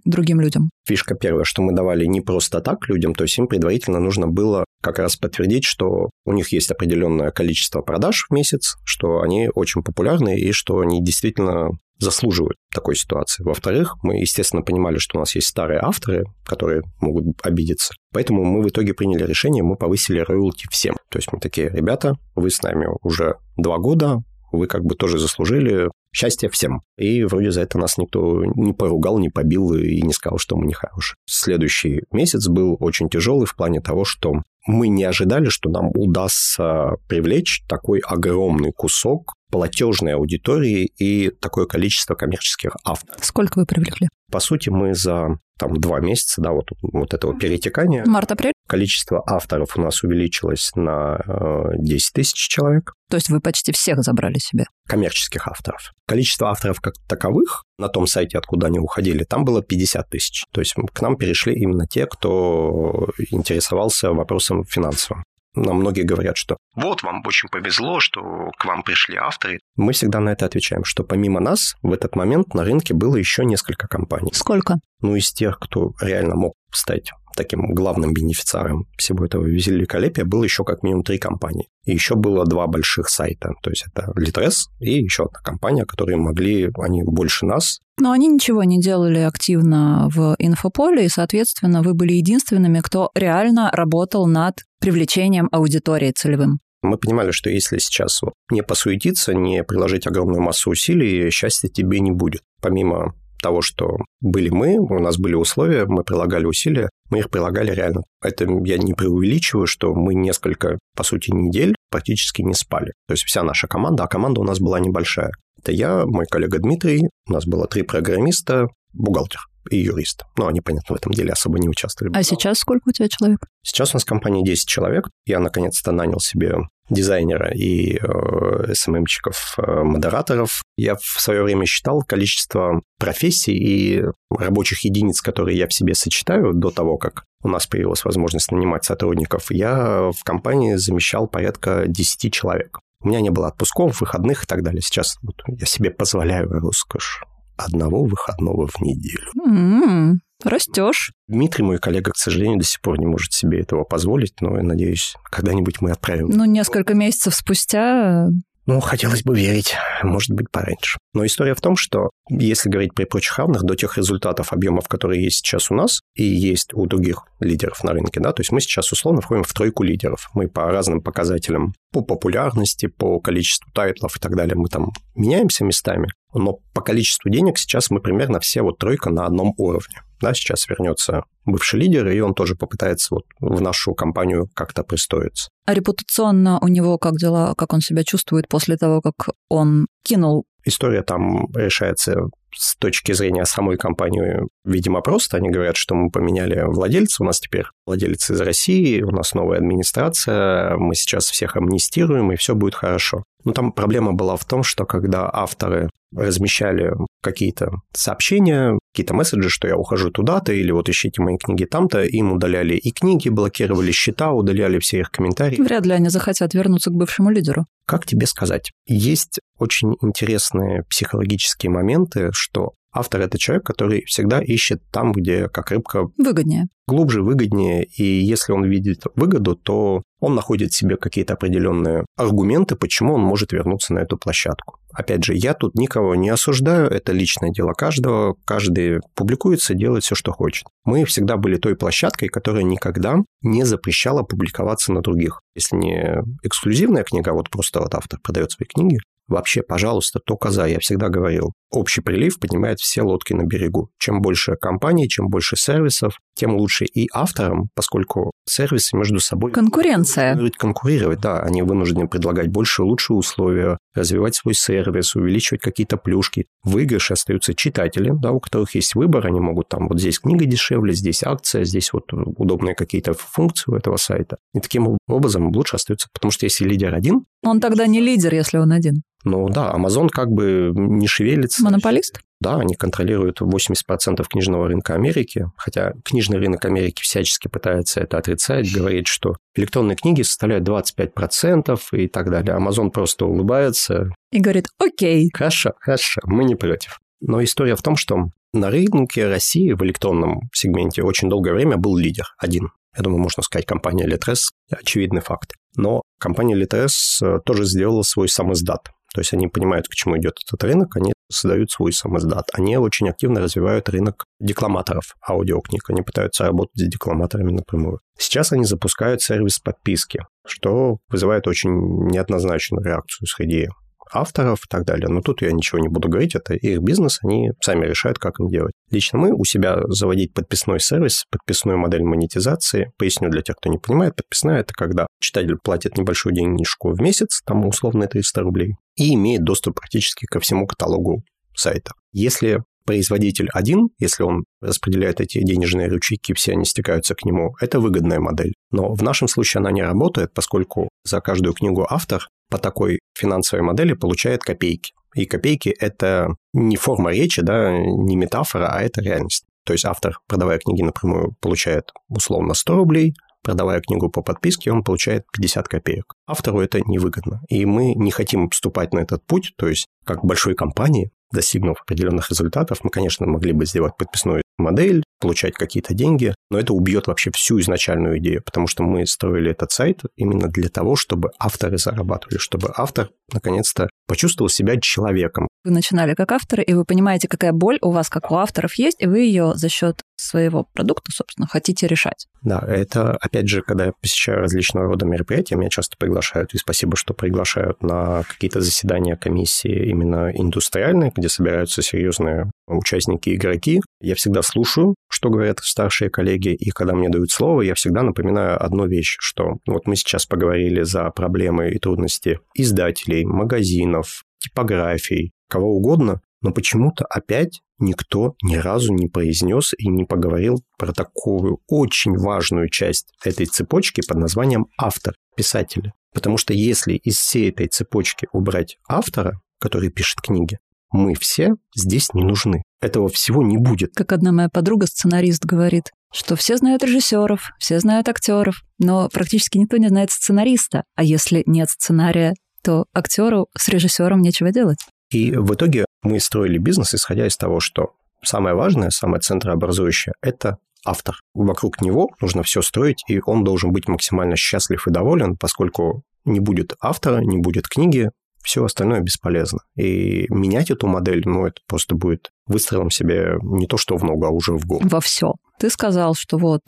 другим людям? Фишка первая, что мы давали не просто так людям, то есть им предварительно нужно было как раз подтвердить, что у них есть определенное количество продаж в месяц, что они очень популярны и что они действительно заслуживают такой ситуации. Во-вторых, мы, естественно, понимали, что у нас есть старые авторы, которые могут обидеться. Поэтому мы в итоге приняли решение, мы повысили роялти всем. То есть мы такие, ребята, вы с нами уже два года, вы как бы тоже заслужили счастья всем. И вроде за это нас никто не поругал, не побил и не сказал, что мы нехорошие. Следующий месяц был очень тяжелый в плане того, что мы не ожидали, что нам удастся привлечь такой огромный кусок платежной аудитории и такое количество коммерческих авторов. Сколько вы привлекли? По сути, мы за там два месяца, да, вот, вот этого перетекания. Март-апрель? Количество авторов у нас увеличилось на 10 э, тысяч человек. То есть вы почти всех забрали себе? Коммерческих авторов. Количество авторов как таковых на том сайте, откуда они уходили, там было 50 тысяч. То есть к нам перешли именно те, кто интересовался вопросом финансовым. Нам многие говорят, что вот вам очень повезло, что к вам пришли авторы. Мы всегда на это отвечаем, что помимо нас в этот момент на рынке было еще несколько компаний. Сколько? Ну, из тех, кто реально мог стать таким главным бенефициаром всего этого великолепия было еще как минимум три компании. И еще было два больших сайта. То есть это Litres и еще одна компания, которые могли, они больше нас. Но они ничего не делали активно в инфополе, и, соответственно, вы были единственными, кто реально работал над привлечением аудитории целевым. Мы понимали, что если сейчас вот не посуетиться, не приложить огромную массу усилий, счастья тебе не будет. Помимо того, что были мы, у нас были условия, мы прилагали усилия, мы их прилагали реально. Это я не преувеличиваю, что мы несколько, по сути, недель практически не спали. То есть вся наша команда, а команда у нас была небольшая. Это я, мой коллега Дмитрий, у нас было три программиста, бухгалтер и юрист. Но они, понятно, в этом деле особо не участвовали. А сейчас сколько у тебя человек? Сейчас у нас в компании 10 человек. Я, наконец-то, нанял себе дизайнера и э, СММщиков, э, модераторов. Я в свое время считал количество профессий и рабочих единиц, которые я в себе сочетаю до того, как у нас появилась возможность нанимать сотрудников. Я в компании замещал порядка 10 человек. У меня не было отпусков, выходных и так далее. Сейчас вот я себе позволяю роскошь одного выходного в неделю. Mm-hmm. Растешь. Дмитрий, мой коллега, к сожалению, до сих пор не может себе этого позволить, но я надеюсь, когда-нибудь мы отправим. Ну, несколько месяцев спустя Ну, хотелось бы верить, может быть, пораньше. Но история в том, что если говорить при прочих равных, до тех результатов, объемов, которые есть сейчас у нас и есть у других лидеров на рынке, да, то есть мы сейчас условно входим в тройку лидеров. Мы по разным показателям, по популярности, по количеству тайтлов и так далее, мы там меняемся местами, но по количеству денег сейчас мы примерно все вот тройка на одном уровне. Да, сейчас вернется бывший лидер, и он тоже попытается вот в нашу компанию как-то пристроиться. А репутационно у него как дела, как он себя чувствует после того, как он кинул? История там решается с точки зрения самой компании, видимо, просто. Они говорят, что мы поменяли владельца, у нас теперь владелец из России, у нас новая администрация, мы сейчас всех амнистируем, и все будет хорошо. Но там проблема была в том, что когда авторы размещали какие-то сообщения, какие-то месседжи, что я ухожу туда-то, или вот ищите мои книги там-то, им удаляли и книги, блокировали счета, удаляли все их комментарии. Вряд ли они захотят вернуться к бывшему лидеру. Как тебе сказать? Есть очень интересные психологические моменты, что автор – это человек, который всегда ищет там, где как рыбка... Выгоднее. Глубже, выгоднее. И если он видит выгоду, то он находит себе какие-то определенные аргументы, почему он может вернуться на эту площадку. Опять же, я тут никого не осуждаю, это личное дело каждого, каждый публикуется, делает все, что хочет. Мы всегда были той площадкой, которая никогда не запрещала публиковаться на других. Если не эксклюзивная книга, а вот просто вот автор продает свои книги, Вообще, пожалуйста, только за. Я всегда говорил, общий прилив поднимает все лодки на берегу. Чем больше компаний, чем больше сервисов, тем лучше и авторам, поскольку сервисы между собой... Конкуренция. Конкурировать, да. Они вынуждены предлагать больше и лучшие условия, развивать свой сервис, увеличивать какие-то плюшки. В выигрыше остаются читатели, да, у которых есть выбор, они могут там, вот здесь книга дешевле, здесь акция, здесь вот удобные какие-то функции у этого сайта. И таким образом лучше остается, потому что если лидер один... Он тогда не лидер, если он один. Ну да, Amazon как бы не шевелится. Монополист? Да, они контролируют 80% книжного рынка Америки, хотя книжный рынок Америки всячески пытается это отрицать, говорит, что электронные книги составляют 25% и так далее. Amazon просто улыбается. И говорит, окей. Хорошо, хорошо, мы не против. Но история в том, что на рынке России в электронном сегменте очень долгое время был лидер, один. Я думаю, можно сказать, компания Litres, очевидный факт. Но компания Litres э, тоже сделала свой сам издат. То есть они понимают, к чему идет этот рынок, они создают свой сам издат. Они очень активно развивают рынок декламаторов аудиокниг. Они пытаются работать с декламаторами напрямую. Сейчас они запускают сервис подписки, что вызывает очень неоднозначную реакцию среди авторов и так далее. Но тут я ничего не буду говорить, это их бизнес, они сами решают, как им делать. Лично мы у себя заводить подписной сервис, подписную модель монетизации. Поясню для тех, кто не понимает, подписная – это когда читатель платит небольшую денежку в месяц, там условно 300 рублей, и имеет доступ практически ко всему каталогу сайта. Если производитель один, если он распределяет эти денежные ручейки, все они стекаются к нему, это выгодная модель. Но в нашем случае она не работает, поскольку за каждую книгу автор по такой финансовой модели получает копейки. И копейки – это не форма речи, да, не метафора, а это реальность. То есть автор, продавая книги напрямую, получает условно 100 рублей, продавая книгу по подписке, он получает 50 копеек. Автору это невыгодно. И мы не хотим вступать на этот путь, то есть как большой компании, достигнув определенных результатов, мы, конечно, могли бы сделать подписную модель, получать какие-то деньги, но это убьет вообще всю изначальную идею, потому что мы строили этот сайт именно для того, чтобы авторы зарабатывали, чтобы автор наконец-то почувствовал себя человеком. Вы начинали как авторы, и вы понимаете, какая боль у вас, как у авторов, есть, и вы ее за счет своего продукта, собственно, хотите решать. Да, это, опять же, когда я посещаю различного рода мероприятия, меня часто приглашают, и спасибо, что приглашают на какие-то заседания комиссии именно индустриальные, где собираются серьезные участники и игроки. Я всегда слушаю, что говорят старшие коллеги, и когда мне дают слово, я всегда напоминаю одну вещь, что вот мы сейчас поговорили за проблемы и трудности издателей, магазинов, типографий, кого угодно, но почему-то опять никто ни разу не произнес и не поговорил про такую очень важную часть этой цепочки под названием автор, писателя. Потому что если из всей этой цепочки убрать автора, который пишет книги, мы все здесь не нужны. Этого всего не будет. Как одна моя подруга, сценарист, говорит, что все знают режиссеров, все знают актеров, но практически никто не знает сценариста. А если нет сценария, то актеру с режиссером нечего делать. И в итоге мы строили бизнес, исходя из того, что самое важное, самое центрообразующее – это автор. Вокруг него нужно все строить, и он должен быть максимально счастлив и доволен, поскольку не будет автора, не будет книги, все остальное бесполезно. И менять эту модель, ну, это просто будет выстрелом себе не то что в ногу, а уже в голову. Во все. Ты сказал, что вот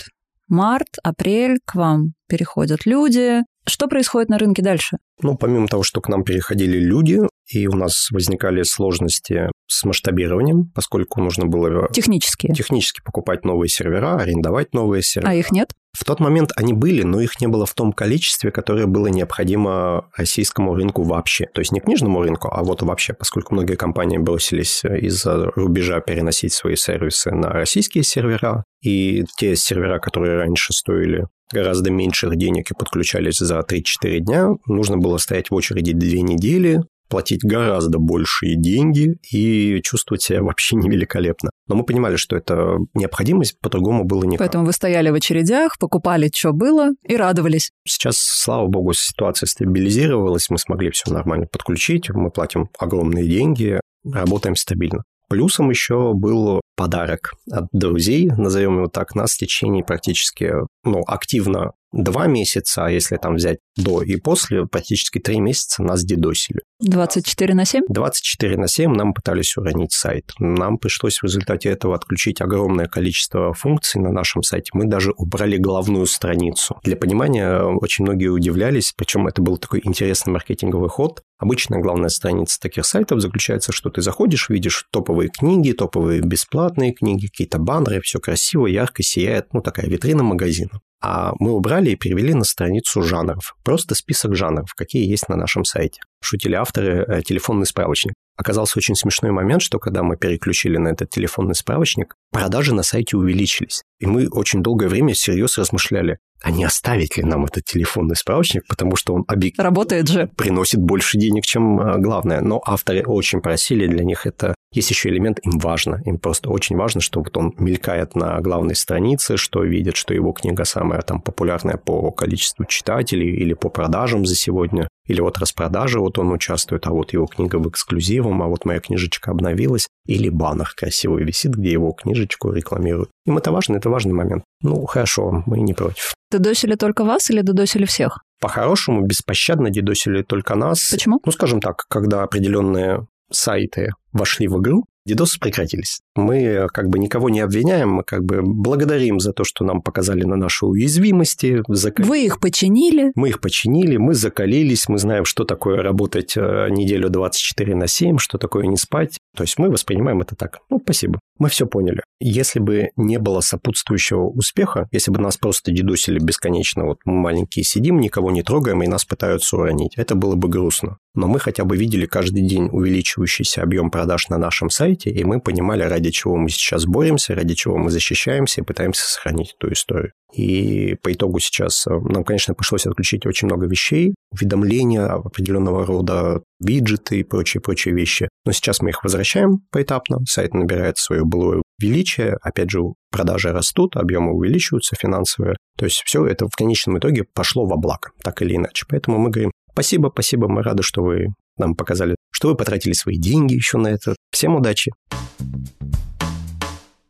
март, апрель, к вам переходят люди. Что происходит на рынке дальше? Ну, помимо того, что к нам переходили люди, и у нас возникали сложности с масштабированием, поскольку нужно было... Технически. Технически покупать новые сервера, арендовать новые сервера. А их нет? В тот момент они были, но их не было в том количестве, которое было необходимо российскому рынку вообще. То есть не книжному рынку, а вот вообще, поскольку многие компании бросились из-за рубежа переносить свои сервисы на российские сервера, и те сервера, которые раньше стоили гораздо меньших денег и подключались за 3-4 дня, нужно было стоять в очереди две недели, платить гораздо большие деньги и чувствовать себя вообще невеликолепно. Но мы понимали, что это необходимость, по-другому было никак. Поэтому вы стояли в очередях, покупали, что было, и радовались. Сейчас, слава богу, ситуация стабилизировалась, мы смогли все нормально подключить, мы платим огромные деньги, работаем стабильно. Плюсом еще был подарок от друзей, назовем его так, нас в течение практически ну, активно два месяца, а если там взять до и после, практически три месяца нас дедосили. 24 на 7? 24 на 7 нам пытались уронить сайт. Нам пришлось в результате этого отключить огромное количество функций на нашем сайте. Мы даже убрали главную страницу. Для понимания, очень многие удивлялись, причем это был такой интересный маркетинговый ход. Обычная главная страница таких сайтов заключается, что ты заходишь, видишь топовые книги, топовые бесплатные книги, какие-то баннеры, все красиво, ярко сияет, ну такая витрина магазина. А мы убрали и перевели на страницу жанров. Просто список жанров, какие есть на нашем сайте. Шутили авторы э, телефонный справочник. Оказался очень смешной момент, что когда мы переключили на этот телефонный справочник, продажи на сайте увеличились. И мы очень долгое время всерьез размышляли, а не оставить ли нам этот телефонный справочник, потому что он объективно Работает же. приносит больше денег, чем э, главное. Но авторы очень просили, для них это есть еще элемент, им важно, им просто очень важно, что вот он мелькает на главной странице, что видят, что его книга самая там популярная по количеству читателей или по продажам за сегодня, или вот распродажа, вот он участвует, а вот его книга в эксклюзивом, а вот моя книжечка обновилась, или баннер красивый висит, где его книжечку рекламируют. Им это важно, это важный момент. Ну, хорошо, мы не против. Додосили только вас или додосили всех? По-хорошему, беспощадно дедосили только нас. Почему? Ну, скажем так, когда определенные сайты вошли в игру, дидосы прекратились. Мы как бы никого не обвиняем, мы как бы благодарим за то, что нам показали на наши уязвимости. Зак... Вы их починили? Мы их починили, мы закалились, мы знаем, что такое работать э, неделю 24 на 7, что такое не спать. То есть мы воспринимаем это так. Ну, спасибо. Мы все поняли. Если бы не было сопутствующего успеха, если бы нас просто дедусили бесконечно, вот мы маленькие сидим, никого не трогаем, и нас пытаются уронить, это было бы грустно. Но мы хотя бы видели каждый день увеличивающийся объем продаж на нашем сайте, и мы понимали, ради чего мы сейчас боремся, ради чего мы защищаемся и пытаемся сохранить эту историю. И по итогу сейчас э, нам, конечно, пришлось отключить очень много вещей, уведомления определенного рода, виджеты и прочие-прочие вещи. Но сейчас мы их возвращаем поэтапно, сайт набирает свое былое величие, опять же, продажи растут, объемы увеличиваются финансовые. То есть все это в конечном итоге пошло во благо, так или иначе. Поэтому мы говорим, спасибо, спасибо, мы рады, что вы нам показали, что вы потратили свои деньги еще на это. Всем удачи!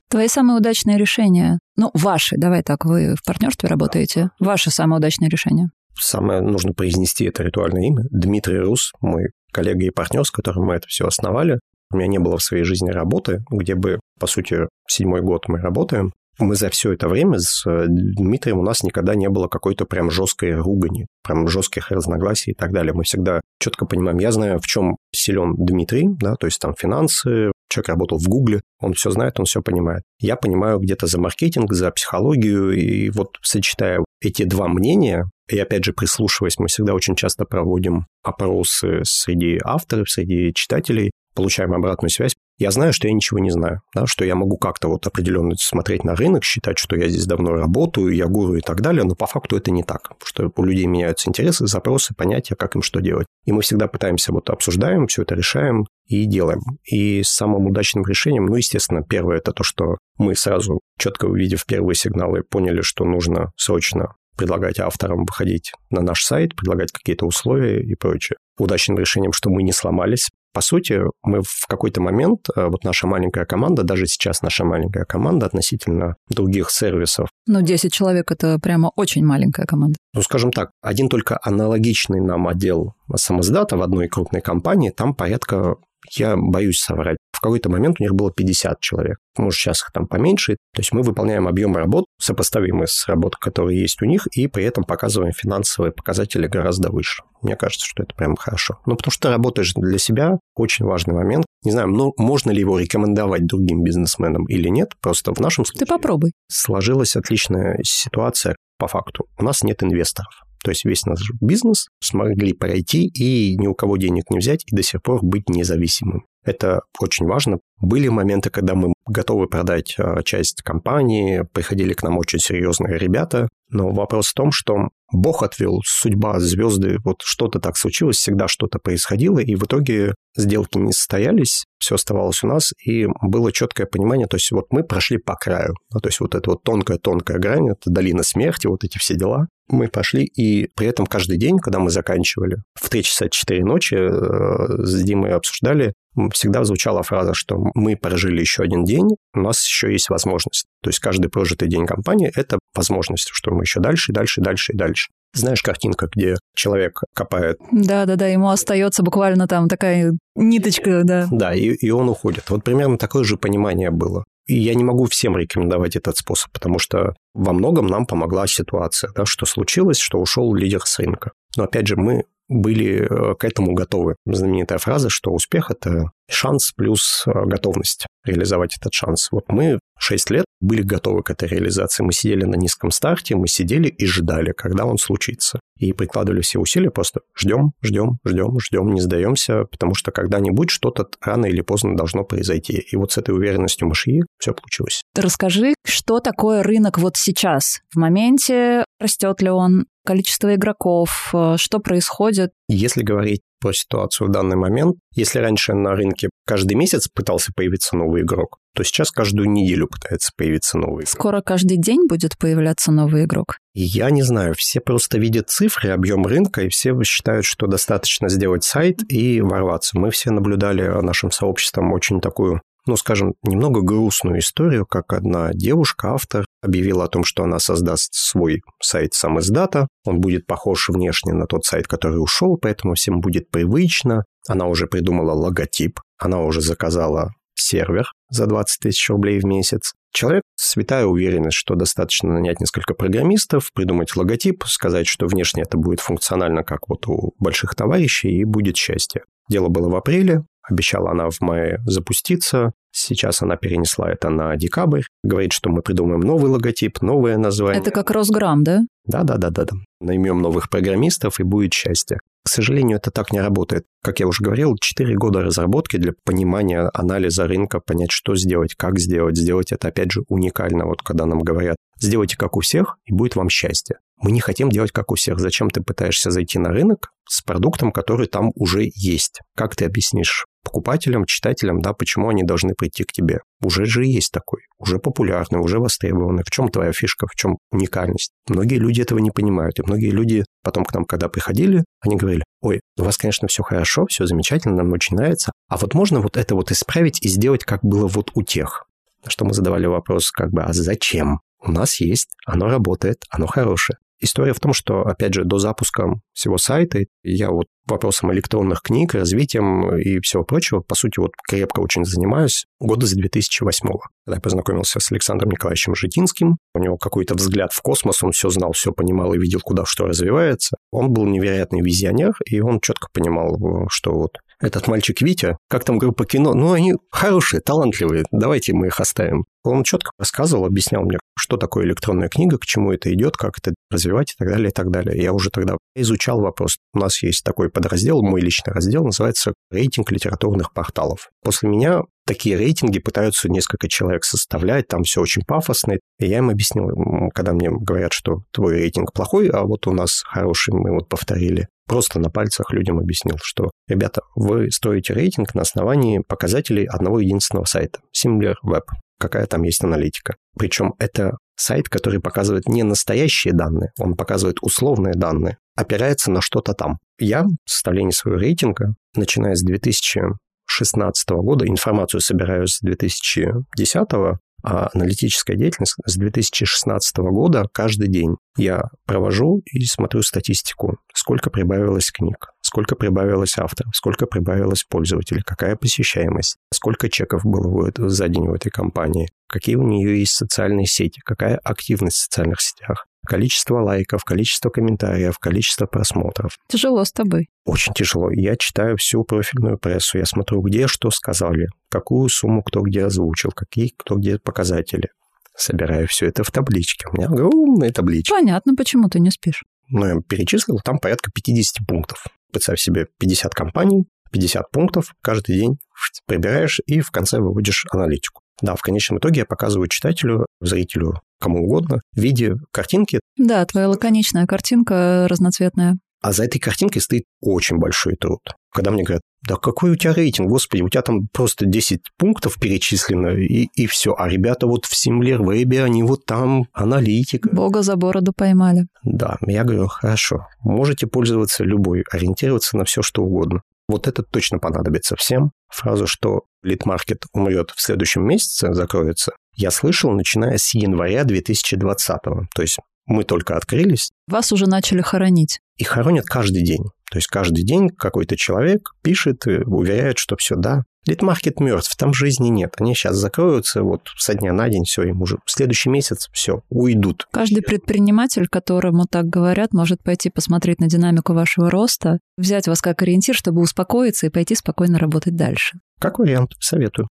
Твои самые удачные решения, ну, ваши, давай так, вы в партнерстве работаете, ваши самые удачные решения. Самое нужно произнести это ритуальное имя. Дмитрий Рус, мой коллега и партнер, с которым мы это все основали. У меня не было в своей жизни работы, где бы, по сути, седьмой год мы работаем. Мы за все это время с э, Дмитрием у нас никогда не было какой-то прям жесткой ругани, прям жестких разногласий и так далее. Мы всегда четко понимаем, я знаю, в чем силен Дмитрий, да, то есть там финансы, человек работал в Гугле, он все знает, он все понимает. Я понимаю где-то за маркетинг, за психологию, и вот сочетая эти два мнения, и опять же, прислушиваясь, мы всегда очень часто проводим опросы среди авторов, среди читателей, получаем обратную связь. Я знаю, что я ничего не знаю, да, что я могу как-то вот определенно смотреть на рынок, считать, что я здесь давно работаю, я гуру и так далее, но по факту это не так, что у людей меняются интересы, запросы, понятия, как им что делать. И мы всегда пытаемся вот обсуждаем, все это решаем и делаем. И самым удачным решением, ну, естественно, первое это то, что мы сразу, четко увидев первые сигналы, поняли, что нужно срочно предлагать авторам выходить на наш сайт, предлагать какие-то условия и прочее. Удачным решением, что мы не сломались, по сути, мы в какой-то момент, э, вот наша маленькая команда, даже сейчас наша маленькая команда относительно других сервисов. Ну, 10 человек – это прямо очень маленькая команда. Ну, скажем так, один только аналогичный нам отдел самоздата в одной крупной компании, там порядка я боюсь соврать. В какой-то момент у них было 50 человек. Может, сейчас их там поменьше. То есть мы выполняем объем работ, сопоставимые с работой, которые есть у них, и при этом показываем финансовые показатели гораздо выше. Мне кажется, что это прям хорошо. Ну, потому что работаешь для себя, очень важный момент. Не знаю, ну, можно ли его рекомендовать другим бизнесменам или нет, просто в нашем случае... Ты попробуй. Сложилась отличная ситуация по факту. У нас нет инвесторов. То есть весь наш бизнес смогли пройти и ни у кого денег не взять и до сих пор быть независимым. Это очень важно. Были моменты, когда мы готовы продать а, часть компании, приходили к нам очень серьезные ребята, но вопрос в том, что Бог отвел, судьба, звезды, вот что-то так случилось, всегда что-то происходило, и в итоге сделки не состоялись, все оставалось у нас, и было четкое понимание, то есть вот мы прошли по краю, ну, то есть вот эта вот тонкая-тонкая грань, это долина смерти, вот эти все дела, мы пошли, и при этом каждый день, когда мы заканчивали, в 3 часа 4 ночи э, с Димой обсуждали, всегда звучала фраза, что мы прожили еще один день, у нас еще есть возможность. То есть каждый прожитый день компании – это возможность, что мы еще дальше, дальше, дальше и дальше. Знаешь картинка, где человек копает? Да-да-да, ему остается буквально там такая ниточка, да. Да, и, и он уходит. Вот примерно такое же понимание было. И я не могу всем рекомендовать этот способ, потому что во многом нам помогла ситуация, да, что случилось, что ушел лидер с рынка. Но опять же, мы были э, к этому готовы. Знаменитая фраза, что успех – это шанс плюс э, готовность реализовать этот шанс. Вот мы 6 лет были готовы к этой реализации. Мы сидели на низком старте, мы сидели и ждали, когда он случится. И прикладывали все усилия, просто ждем, ждем, ждем, ждем, не сдаемся, потому что когда-нибудь что-то рано или поздно должно произойти. И вот с этой уверенностью Машии все получилось. Расскажи, что такое рынок вот сейчас? В моменте растет ли он, количество игроков, э, что происходит? Если говорить про ситуацию в данный момент, если раньше на рынке каждый месяц пытался появиться новый игрок, то сейчас каждую неделю пытается появиться новый игрок. Скоро каждый день будет появляться новый игрок? Я не знаю, все просто видят цифры, объем рынка, и все считают, что достаточно сделать сайт и ворваться. Мы все наблюдали нашим сообществом очень такую ну, скажем, немного грустную историю, как одна девушка, автор, объявила о том, что она создаст свой сайт сам издата. Он будет похож внешне на тот сайт, который ушел, поэтому всем будет привычно. Она уже придумала логотип, она уже заказала сервер за 20 тысяч рублей в месяц. Человек святая уверенность, что достаточно нанять несколько программистов, придумать логотип, сказать, что внешне это будет функционально, как вот у больших товарищей, и будет счастье. Дело было в апреле, Обещала она в мае запуститься. Сейчас она перенесла это на декабрь. Говорит, что мы придумаем новый логотип, новое название. Это как Росграм, да? Да-да-да-да. Наймем новых программистов, и будет счастье. К сожалению, это так не работает. Как я уже говорил, 4 года разработки для понимания анализа рынка, понять, что сделать, как сделать. Сделать это, опять же, уникально. Вот когда нам говорят, сделайте как у всех, и будет вам счастье. Мы не хотим делать как у всех. Зачем ты пытаешься зайти на рынок с продуктом, который там уже есть? Как ты объяснишь покупателям, читателям, да, почему они должны прийти к тебе? Уже же есть такой, уже популярный, уже востребованный. В чем твоя фишка, в чем уникальность? Многие люди этого не понимают, и многие люди потом к нам, когда приходили, они говорили, ой, у вас, конечно, все хорошо, все замечательно, нам очень нравится, а вот можно вот это вот исправить и сделать, как было вот у тех? Что мы задавали вопрос, как бы, а зачем? У нас есть, оно работает, оно хорошее. История в том, что, опять же, до запуска всего сайта я вот вопросом электронных книг, развитием и всего прочего, по сути, вот крепко очень занимаюсь года с 2008 -го. Когда я познакомился с Александром Николаевичем Житинским, у него какой-то взгляд в космос, он все знал, все понимал и видел, куда что развивается. Он был невероятный визионер, и он четко понимал, что вот этот мальчик Витя, как там группа кино, ну, они хорошие, талантливые, давайте мы их оставим. Он четко рассказывал, объяснял мне, что такое электронная книга, к чему это идет, как это развивать и так далее, и так далее. Я уже тогда изучал вопрос. У нас есть такой подраздел, мой личный раздел, называется «Рейтинг литературных порталов». После меня такие рейтинги пытаются несколько человек составлять, там все очень пафосно. И я им объяснил, когда мне говорят, что твой рейтинг плохой, а вот у нас хороший, мы вот повторили. Просто на пальцах людям объяснил, что, ребята, вы строите рейтинг на основании показателей одного единственного сайта, Similar Web, какая там есть аналитика. Причем это сайт, который показывает не настоящие данные, он показывает условные данные, опирается на что-то там. Я в составлении своего рейтинга, начиная с 2000 2016 года, информацию собираю с 2010, а аналитическая деятельность с 2016 года каждый день. Я провожу и смотрю статистику, сколько прибавилось книг, сколько прибавилось авторов, сколько прибавилось пользователей, какая посещаемость, сколько чеков было за день в этой компании, какие у нее есть социальные сети, какая активность в социальных сетях, количество лайков, количество комментариев, количество просмотров. Тяжело с тобой. Очень тяжело. Я читаю всю профильную прессу, я смотрю, где что сказали, какую сумму кто где озвучил, какие кто где показатели. Собираю все это в табличке. У меня огромные таблички. Понятно, почему ты не спишь. Ну, я перечислил, там порядка 50 пунктов. Представь себе 50 компаний, 50 пунктов, каждый день прибираешь и в конце выводишь аналитику. Да, в конечном итоге я показываю читателю, зрителю, кому угодно, в виде картинки. Да, твоя лаконичная картинка разноцветная. А за этой картинкой стоит очень большой труд. Когда мне говорят, да какой у тебя рейтинг, господи, у тебя там просто 10 пунктов перечислено, и, и все. А ребята вот в Симлер Вебе, они вот там аналитика. Бога за бороду поймали. Да, я говорю, хорошо, можете пользоваться любой, ориентироваться на все, что угодно. Вот это точно понадобится всем. Фразу, что лид-маркет умрет в следующем месяце, закроется, я слышал, начиная с января 2020. То есть мы только открылись. Вас уже начали хоронить. И хоронят каждый день. То есть каждый день какой-то человек пишет, уверяет, что все, да, Литмаркет мертв, там жизни нет. Они сейчас закроются вот со дня на день, все, им уже в следующий месяц все, уйдут. Каждый предприниматель, которому так говорят, может пойти посмотреть на динамику вашего роста, взять вас как ориентир, чтобы успокоиться и пойти спокойно работать дальше. Как вариант, советую.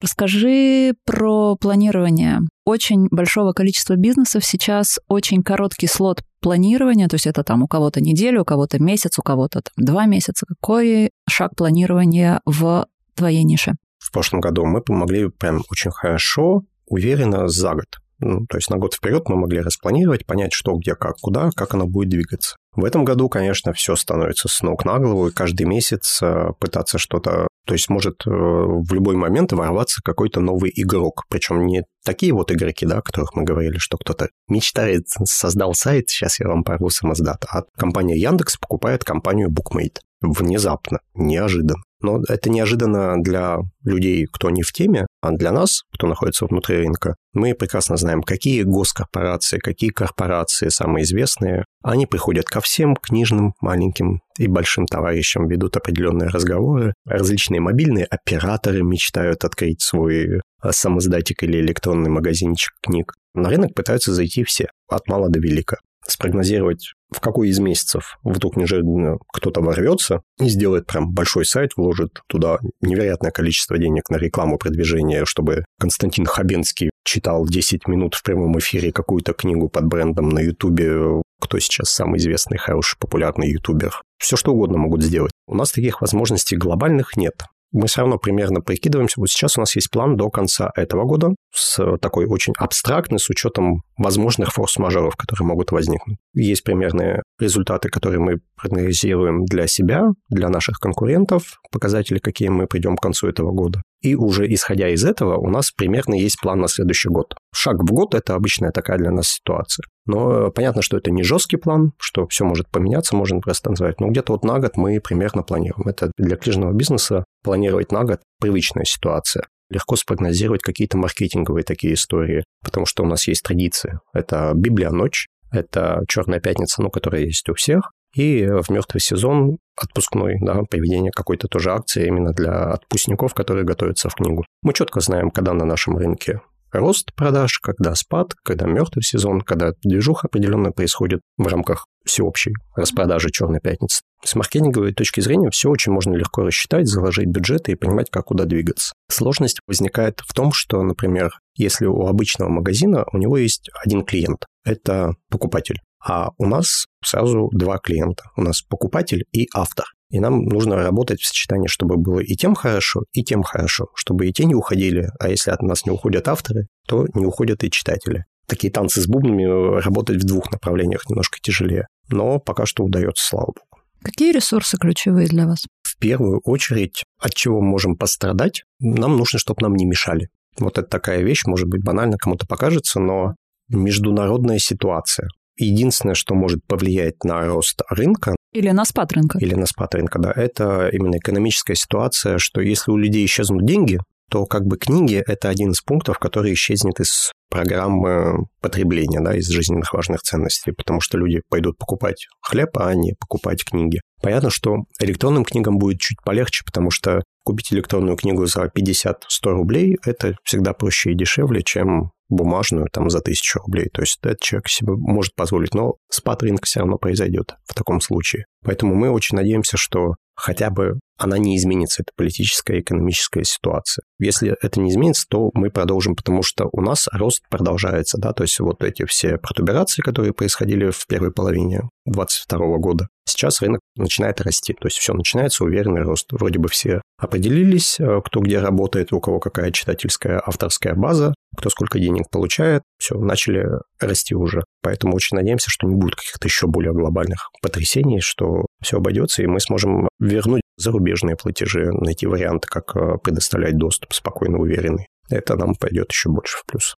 Расскажи про планирование. Очень большого количества бизнесов сейчас очень короткий слот планирования, то есть это там у кого-то неделю, у кого-то месяц, у кого-то там два месяца. Какой шаг планирования в твоей нише? В прошлом году мы помогли прям очень хорошо, уверенно за год. Ну, то есть на год вперед мы могли распланировать, понять, что, где, как, куда, как оно будет двигаться. В этом году, конечно, все становится с ног на голову, и каждый месяц э, пытаться что-то... То есть может э, в любой момент ворваться какой-то новый игрок. Причем не такие вот игроки, да, о которых мы говорили, что кто-то мечтает, создал сайт, сейчас я вам порву самоздат, а компания Яндекс покупает компанию Bookmate. Внезапно, неожиданно. Но это неожиданно для людей, кто не в теме, а для нас, кто находится внутри рынка. Мы прекрасно знаем, какие госкорпорации, какие корпорации самые известные. Они приходят ко всем книжным, маленьким и большим товарищам, ведут определенные разговоры. Различные мобильные операторы мечтают открыть свой а, самоздатик или электронный магазинчик книг. На рынок пытаются зайти все, от мала до велика спрогнозировать, в какой из месяцев вдруг неожиданно кто-то ворвется и сделает прям большой сайт, вложит туда невероятное количество денег на рекламу, продвижение, чтобы Константин Хабенский читал 10 минут в прямом эфире какую-то книгу под брендом на Ютубе, кто сейчас самый известный, хороший, популярный ютубер. Все что угодно могут сделать. У нас таких возможностей глобальных нет мы все равно примерно прикидываемся. Вот сейчас у нас есть план до конца этого года с такой очень абстрактной, с учетом возможных форс-мажоров, которые могут возникнуть. Есть примерные результаты, которые мы прогнозируем для себя, для наших конкурентов, показатели, какие мы придем к концу этого года. И уже исходя из этого у нас примерно есть план на следующий год. Шаг в год – это обычная такая для нас ситуация. Но понятно, что это не жесткий план, что все может поменяться, можно просто назвать. Но где-то вот на год мы примерно планируем. Это для книжного бизнеса планировать на год – привычная ситуация. Легко спрогнозировать какие-то маркетинговые такие истории, потому что у нас есть традиции. Это Библия ночь, это Черная пятница, ну, которая есть у всех, и в мертвый сезон отпускной, да, проведение какой-то тоже акции именно для отпускников, которые готовятся в книгу. Мы четко знаем, когда на нашем рынке рост продаж, когда спад, когда мертвый сезон, когда движуха определенно происходит в рамках всеобщей распродажи «Черной пятницы». С маркетинговой точки зрения все очень можно легко рассчитать, заложить бюджеты и понимать, как куда двигаться. Сложность возникает в том, что, например, если у обычного магазина у него есть один клиент, это покупатель. А у нас сразу два клиента. У нас покупатель и автор. И нам нужно работать в сочетании, чтобы было и тем хорошо, и тем хорошо, чтобы и те не уходили, а если от нас не уходят авторы, то не уходят и читатели. Такие танцы с бубнами э, работать в двух направлениях немножко тяжелее, но пока что удается, слава богу. Какие ресурсы ключевые для вас? В первую очередь, от чего мы можем пострадать, нам нужно, чтобы нам не мешали. Вот это такая вещь, может быть, банально кому-то покажется, но международная ситуация единственное, что может повлиять на рост рынка, или на спад рынка. Или на спад рынка, да. Это именно экономическая ситуация, что если у людей исчезнут деньги, то как бы книги – это один из пунктов, который исчезнет из программы потребления, да, из жизненных важных ценностей, потому что люди пойдут покупать хлеб, а не покупать книги. Понятно, что электронным книгам будет чуть полегче, потому что купить электронную книгу за 50-100 рублей – это всегда проще и дешевле, чем бумажную там за 1000 рублей. То есть этот человек себе может позволить, но спад рынка все равно произойдет в таком случае. Поэтому мы очень надеемся, что хотя бы она не изменится, эта политическая и экономическая ситуация. Если это не изменится, то мы продолжим, потому что у нас рост продолжается, да, то есть вот эти все протуберации, которые происходили в первой половине 2022 года, сейчас рынок начинает расти, то есть все начинается уверенный рост. Вроде бы все определились, э, кто где работает, у кого какая читательская авторская база, кто сколько денег получает, все, начали расти уже. Поэтому очень надеемся, что не будет каких-то еще более глобальных потрясений, что все обойдется, и мы сможем вернуть зарубежные платежи, найти варианты, как э, предоставлять доступ спокойно, уверенно. Это нам пойдет еще больше в плюс.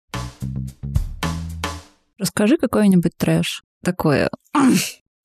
Расскажи какой-нибудь трэш. Такое.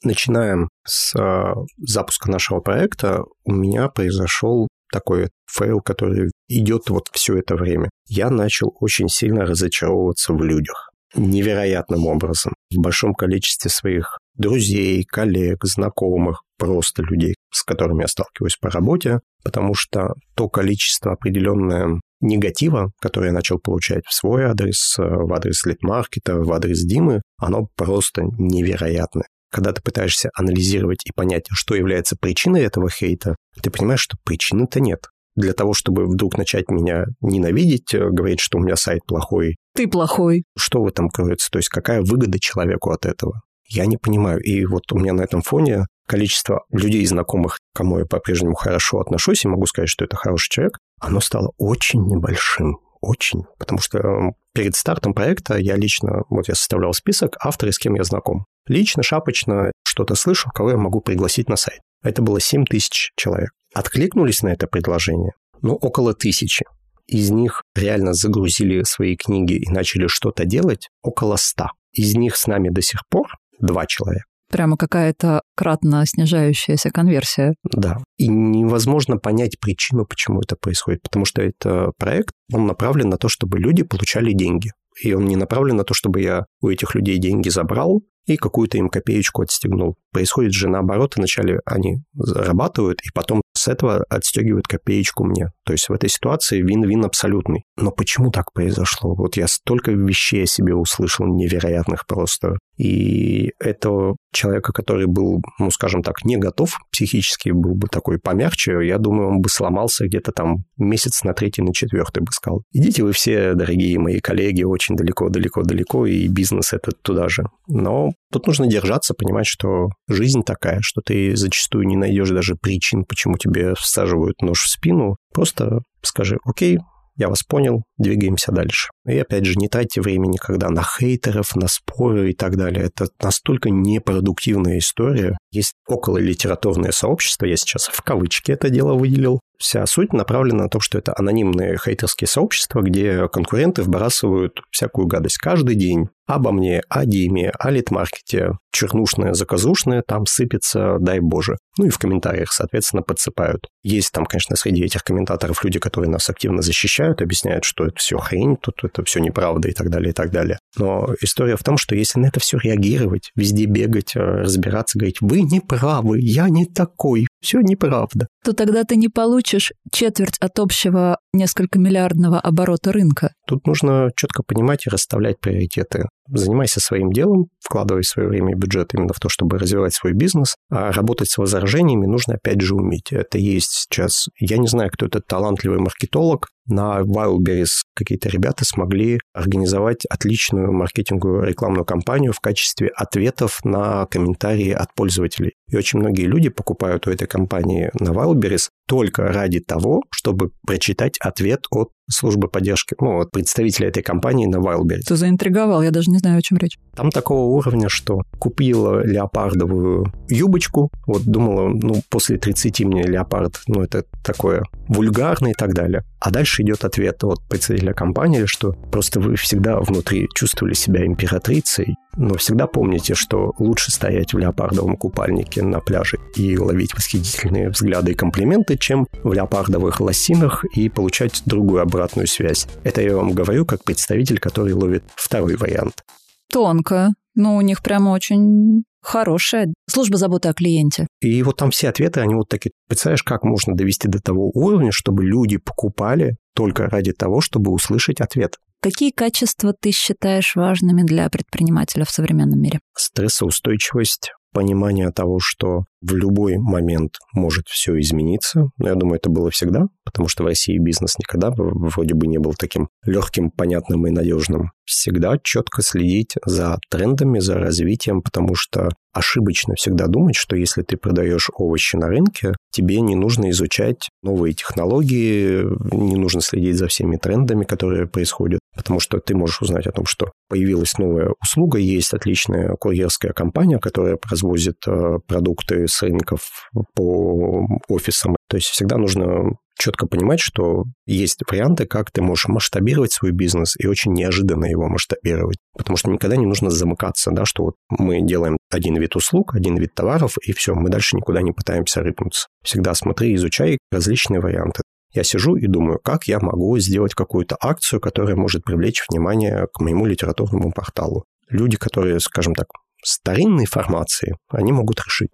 Начинаем с э, запуска нашего проекта. У меня произошел такой фейл, который идет вот все это время. Я начал очень сильно разочаровываться в людях. Невероятным образом. В большом количестве своих друзей, коллег, знакомых, просто людей, с которыми я сталкиваюсь по работе, потому что то количество определенное негатива, которое я начал получать в свой адрес, в адрес Литмаркета, в адрес Димы, оно просто невероятное. Когда ты пытаешься анализировать и понять, что является причиной этого хейта, ты понимаешь, что причины-то нет. Для того, чтобы вдруг начать меня ненавидеть, э, говорить, что у меня сайт плохой. Ты плохой. Что в этом кроется? То есть какая выгода человеку от этого? Я не понимаю. И вот у меня на этом фоне количество людей, знакомых, кому я по-прежнему хорошо отношусь, и могу сказать, что это хороший человек, оно стало очень небольшим. Очень. Потому что эм, перед стартом проекта я лично, вот я составлял список авторы, с кем я знаком. Лично, шапочно что-то слышу, кого я могу пригласить на сайт. Это было 7 тысяч человек. Откликнулись на это предложение? Ну, около тысячи. Из них реально загрузили свои книги и начали что-то делать около 100. Из них с нами до сих пор два человека. Прямо какая-то кратно снижающаяся конверсия. Да. И невозможно понять причину, почему это происходит. Потому что это проект, он направлен на то, чтобы люди получали деньги. И он не направлен на то, чтобы я у этих людей деньги забрал и какую-то им копеечку отстегнул. Происходит же наоборот, вначале они зарабатывают, и потом с этого отстегивают копеечку мне. То есть в этой ситуации вин-вин абсолютный. Но почему так произошло? Вот я столько вещей о себе услышал невероятных просто. И этого человека, который был, ну, скажем так, не готов психически, был бы такой помягче, я думаю, он бы сломался где-то там месяц на третий, на четвертый бы сказал. Идите вы все, дорогие мои коллеги, очень далеко-далеко-далеко, и бизнес этот туда же. Но тут нужно держаться, понимать, что жизнь такая, что ты зачастую не найдешь даже причин, почему тебе всаживают нож в спину. Просто скажи, окей, я вас понял, двигаемся дальше. И опять же, не тратьте время никогда на хейтеров, на споры и так далее. Это настолько непродуктивная история. Есть около литературное сообщество, я сейчас в кавычки это дело выделил. Вся суть направлена на то, что это анонимные хейтерские сообщества, где конкуренты вбрасывают всякую гадость каждый день обо мне, о Диме, о литмаркете, чернушное, заказушное, там сыпется, дай боже. Ну и в комментариях, соответственно, подсыпают. Есть там, конечно, среди этих комментаторов люди, которые нас активно защищают, объясняют, что это все хрень, тут это все неправда и так далее, и так далее. Но история в том, что если на это все реагировать, везде бегать, э, разбираться, говорить, вы не правы, я не такой, все неправда. То тогда ты не получишь четверть от общего несколько миллиардного оборота рынка. Тут нужно четко понимать и расставлять приоритеты. Занимайся своим делом, вкладывай свое время и бюджет именно в то, чтобы развивать свой бизнес. А работать с возражениями нужно опять же уметь. Это есть сейчас... Я не знаю, кто этот талантливый маркетолог. На Wildberries какие-то ребята смогли организовать отличную маркетинговую рекламную кампанию в качестве ответов на комментарии от пользователей. И очень многие люди покупают у этой компании на Wildberries только ради того, чтобы прочитать ответ от службы поддержки, ну, от представителя этой компании на Wildberries. Ты заинтриговал, я даже не знаю, о чем речь. Там такого уровня, что купила леопардовую юбочку, вот думала, ну, после 30 мне леопард, ну, это такое вульгарное и так далее. А дальше идет ответ от представителя компании, что просто вы всегда внутри чувствовали себя императрицей, Но всегда помните, что лучше стоять в леопардовом купальнике на пляже и ловить восхитительные взгляды и комплименты, чем в леопардовых лосинах и получать другую обратную связь. Это я вам говорю как представитель, который ловит второй вариант. Тонко. Ну, у них прямо очень хорошая служба заботы о клиенте. И вот там все ответы, они вот такие. Представляешь, как можно довести до того уровня, чтобы люди покупали только ради того, чтобы услышать ответ. Какие качества ты считаешь важными для предпринимателя в современном мире? Стрессоустойчивость, понимание того, что в любой момент может все измениться. Но я думаю, это было всегда, потому что в России бизнес никогда вроде бы не был таким легким, понятным и надежным. Всегда четко следить за трендами, за развитием, потому что ошибочно всегда думать, что если ты продаешь овощи на рынке, тебе не нужно изучать новые технологии, не нужно следить за всеми трендами, которые происходят, потому что ты можешь узнать о том, что появилась новая услуга, есть отличная курьерская компания, которая развозит э, продукты с рынков по офисам. То есть всегда нужно четко понимать, что есть варианты, как ты можешь масштабировать свой бизнес и очень неожиданно его масштабировать. Потому что никогда не нужно замыкаться, да, что вот мы делаем один вид услуг, один вид товаров, и все, мы дальше никуда не пытаемся рыпнуться. Всегда смотри, изучай различные варианты. Я сижу и думаю, как я могу сделать какую-то акцию, которая может привлечь внимание к моему литературному порталу. Люди, которые, скажем так, старинной формации, они могут решить.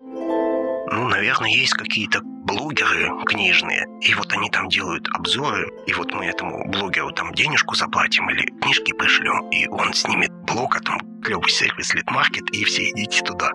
Ну, наверное, есть какие-то блогеры книжные, и вот они там делают обзоры, и вот мы этому блогеру там денежку заплатим или книжки пришлем, и он снимет влог, а там клевый сервис Литмаркет, и все идите туда.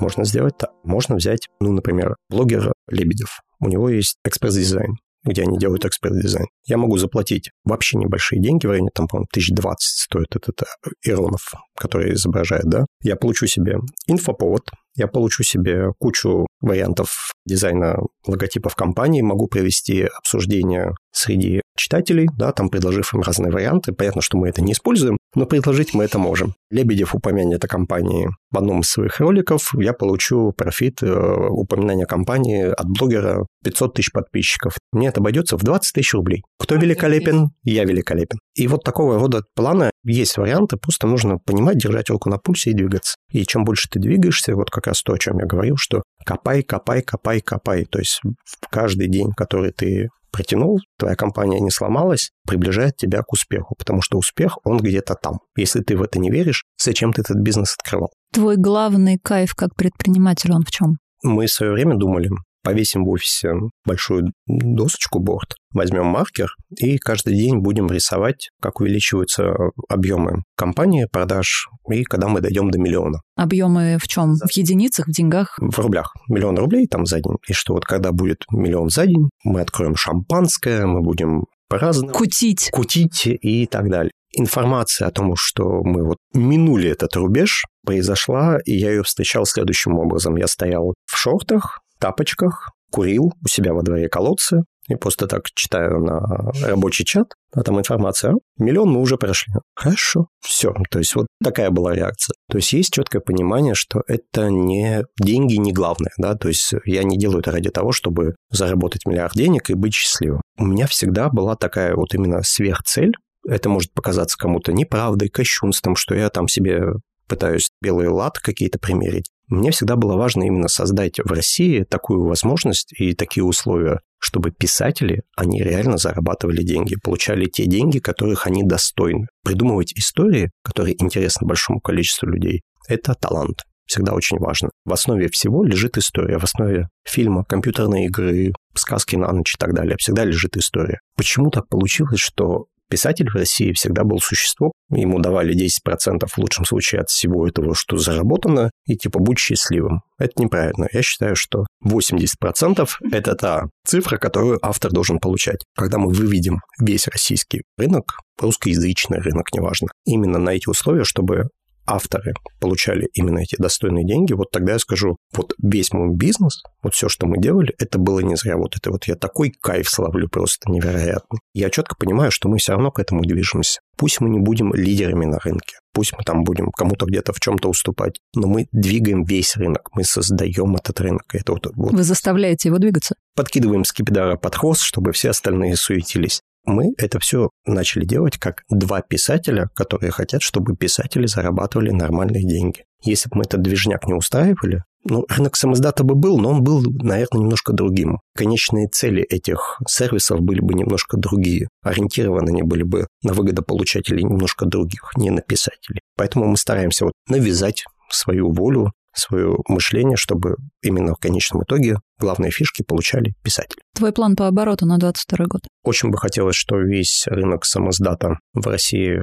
Можно сделать так. Можно взять, ну, например, блогер Лебедев. У него есть экспресс-дизайн где они делают эксперт-дизайн. Я могу заплатить вообще небольшие деньги, в районе, там, по-моему, 1020 стоит этот э, Иронов, который изображает, да. Я получу себе инфоповод, я получу себе кучу вариантов дизайна логотипов компании, могу провести обсуждение среди читателей, да, там предложив им разные варианты. Понятно, что мы это не используем, но предложить мы это можем. Лебедев упомянет о компании в одном из своих роликов, я получу профит э, упоминания компании от блогера 500 тысяч подписчиков. Мне это обойдется в 20 тысяч рублей. Кто великолепен? Я великолепен. И вот такого рода плана есть варианты, просто нужно понимать, держать руку на пульсе и двигаться. И чем больше ты двигаешься, вот как раз то, о чем я говорил, что копай, копай, копай, копай. То есть в каждый день, который ты протянул, твоя компания не сломалась, приближает тебя к успеху, потому что успех, он где-то там. Если ты в это не веришь, зачем ты этот бизнес открывал? Твой главный кайф как предприниматель, он в чем? Мы в свое время думали, повесим в офисе большую досочку борт, возьмем маркер и каждый день будем рисовать, как увеличиваются объемы компании, продаж, и когда мы дойдем до миллиона. Объемы в чем? В единицах, в деньгах? В рублях. Миллион рублей там за день. И что вот когда будет миллион за день, мы откроем шампанское, мы будем по-разному... Кутить. Кутить и так далее. Информация о том, что мы вот минули этот рубеж, произошла, и я ее встречал следующим образом. Я стоял в шортах, тапочках, курил у себя во дворе колодцы, и просто так читаю на рабочий чат, а там информация, миллион мы уже прошли. Хорошо, все. То есть вот такая была реакция. То есть есть четкое понимание, что это не деньги не главное, да, то есть я не делаю это ради того, чтобы заработать миллиард денег и быть счастливым. У меня всегда была такая вот именно сверхцель, это может показаться кому-то неправдой, кощунством, что я там себе пытаюсь белый лад какие-то примерить. Мне всегда было важно именно создать в России такую возможность и такие условия, чтобы писатели, они реально зарабатывали деньги, получали те деньги, которых они достойны. Придумывать истории, которые интересны большому количеству людей, это талант. Всегда очень важно. В основе всего лежит история. В основе фильма, компьютерной игры, сказки на ночь и так далее. Всегда лежит история. Почему так получилось, что Писатель в России всегда был существо, ему давали 10% в лучшем случае от всего этого, что заработано, и типа будь счастливым. Это неправильно. Я считаю, что 80% это та цифра, которую автор должен получать. Когда мы выведем весь российский рынок, русскоязычный рынок, неважно, именно на эти условия, чтобы авторы получали именно эти достойные деньги, вот тогда я скажу, вот весь мой бизнес, вот все, что мы делали, это было не зря. Вот это вот я такой кайф славлю просто невероятный. Я четко понимаю, что мы все равно к этому движемся. Пусть мы не будем лидерами на рынке, пусть мы там будем кому-то где-то в чем-то уступать, но мы двигаем весь рынок, мы создаем этот рынок. Это вот, вот. Вы заставляете его двигаться? Подкидываем скипидара под хвост, чтобы все остальные суетились мы это все начали делать как два писателя, которые хотят, чтобы писатели зарабатывали нормальные деньги. Если бы мы этот движняк не устраивали, ну, рынок самоздата бы был, но он был, наверное, немножко другим. Конечные цели этих сервисов были бы немножко другие. Ориентированы они были бы на выгодополучателей немножко других, не на писателей. Поэтому мы стараемся вот навязать свою волю, свое мышление, чтобы именно в конечном итоге главные фишки получали писатели. Твой план по обороту на 2022 год? Очень бы хотелось, что весь рынок самоздата в России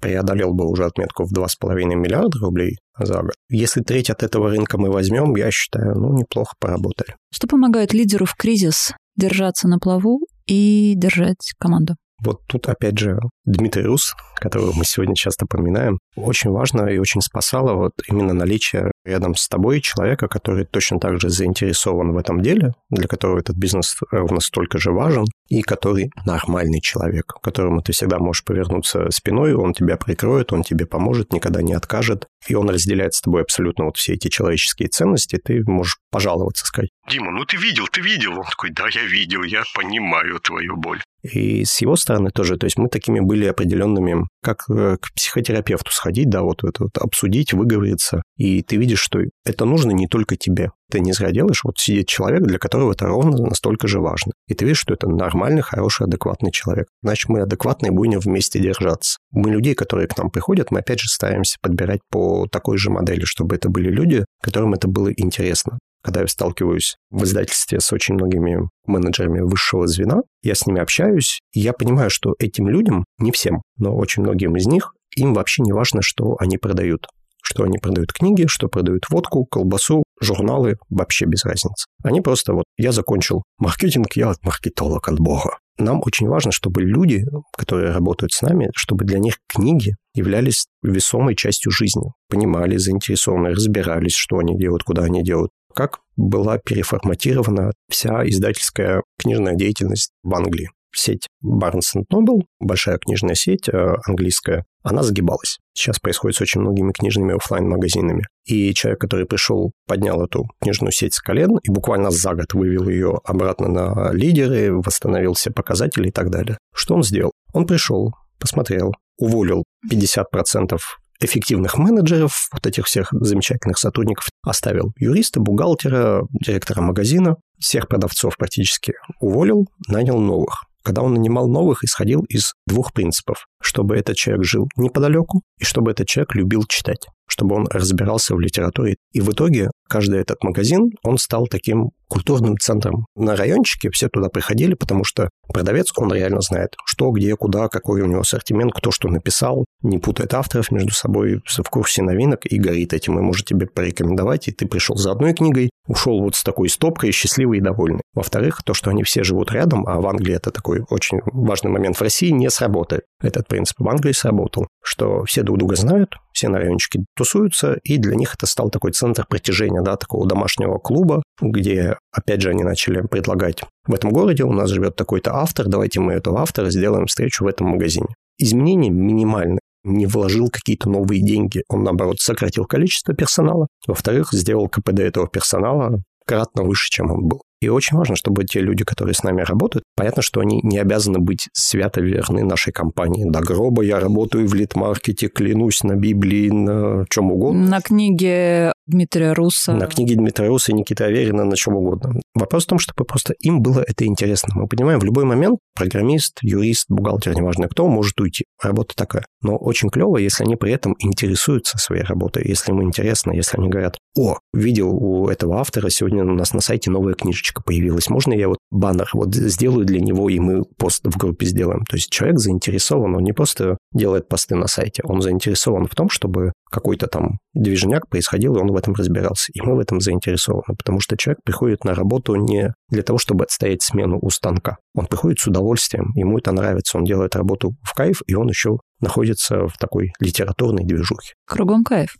преодолел бы уже отметку в 2,5 миллиарда рублей за год. Если треть от этого рынка мы возьмем, я считаю, ну, неплохо поработали. Что помогает лидеру в кризис держаться на плаву и держать команду? Вот тут, опять же, Дмитрий Рус, которого мы сегодня часто поминаем, очень важно и очень спасало вот именно наличие рядом с тобой человека, который точно так же заинтересован в этом деле, для которого этот бизнес ровно столько же важен, и который нормальный человек, к которому ты всегда можешь повернуться спиной, он тебя прикроет, он тебе поможет, никогда не откажет, и он разделяет с тобой абсолютно вот все эти человеческие ценности, ты можешь пожаловаться, сказать. Дима, ну ты видел, ты видел. Он такой, да, я видел, я понимаю твою боль. И с его стороны тоже, то есть мы такими были определенными, как э, к психотерапевту сходить, да, вот это вот обсудить, выговориться, и ты видишь, что это нужно не только тебе. Ты не зря делаешь, вот сидит человек, для которого это ровно настолько же важно. И ты видишь, что это нормальный, хороший, адекватный человек. Значит, мы адекватные будем вместе держаться. Мы людей, которые к нам приходят, мы опять же стараемся подбирать по такой же модели, чтобы это были люди, которым это было интересно когда я сталкиваюсь в издательстве с очень многими менеджерами высшего звена, я с ними общаюсь, и я понимаю, что этим людям, не всем, но очень многим из них, им вообще не важно, что они продают. Что они продают книги, что продают водку, колбасу, журналы, вообще без разницы. Они просто вот, я закончил маркетинг, я от маркетолог от бога. Нам очень важно, чтобы люди, которые работают с нами, чтобы для них книги являлись весомой частью жизни. Понимали, заинтересованы, разбирались, что они делают, куда они делают как была переформатирована вся издательская книжная деятельность в Англии. Сеть Barnes Noble, большая книжная сеть э, английская, она сгибалась. Сейчас происходит с очень многими книжными офлайн магазинами И человек, который пришел, поднял эту книжную сеть с колен и буквально за год вывел ее обратно на лидеры, восстановил все показатели и так далее. Что он сделал? Он пришел, посмотрел, уволил 50% эффективных менеджеров, вот этих всех замечательных сотрудников, оставил юриста, бухгалтера, директора магазина, всех продавцов практически уволил, нанял новых. Когда он нанимал новых, исходил из двух принципов. Чтобы этот человек жил неподалеку, и чтобы этот человек любил читать чтобы он разбирался в литературе. И в итоге каждый этот магазин, он стал таким культурным центром. На райончике все туда приходили, потому что продавец, он реально знает, что, где, куда, какой у него ассортимент, кто что написал, не путает авторов между собой, в курсе новинок и горит этим, и может тебе порекомендовать, и ты пришел за одной книгой, ушел вот с такой стопкой, счастливый и довольный. Во-вторых, то, что они все живут рядом, а в Англии это такой очень важный момент, в России не сработает. Этот принцип в Англии сработал, что все друг друга знают, все на райончике тусуются, и для них это стал такой центр притяжения, да, такого домашнего клуба, где, опять же, они начали предлагать в этом городе у нас живет такой-то автор, давайте мы этого автора сделаем встречу в этом магазине. Изменения минимальны не вложил какие-то новые деньги. Он, наоборот, сократил количество персонала. Во-вторых, сделал КПД этого персонала кратно выше, чем он был. И очень важно, чтобы те люди, которые с нами работают, понятно, что они не обязаны быть свято верны нашей компании. До гроба я работаю в лид-маркете, клянусь на Библии, на чем угодно. На книге Дмитрия Руса. На книге Дмитрия Руса и Никиты Аверина, на чем угодно. Вопрос в том, чтобы просто им было это интересно. Мы понимаем, в любой момент программист, юрист, бухгалтер, неважно кто, может уйти. Работа такая. Но очень клево, если они при этом интересуются своей работой, если им интересно, если они говорят, о, видел у этого автора сегодня у нас на сайте новая книжечка появилась, можно я вот баннер вот сделаю для него, и мы пост в группе сделаем. То есть человек заинтересован, он не просто делает посты на сайте, он заинтересован в том, чтобы какой-то там движняк происходил, и он в этом разбирался. И мы в этом заинтересованы, потому что человек приходит на работу не для того, чтобы отстоять смену у станка. Он приходит с удовольствием, ему это нравится, он делает работу в кайф, и он еще находится в такой литературной движухе. Кругом кайф.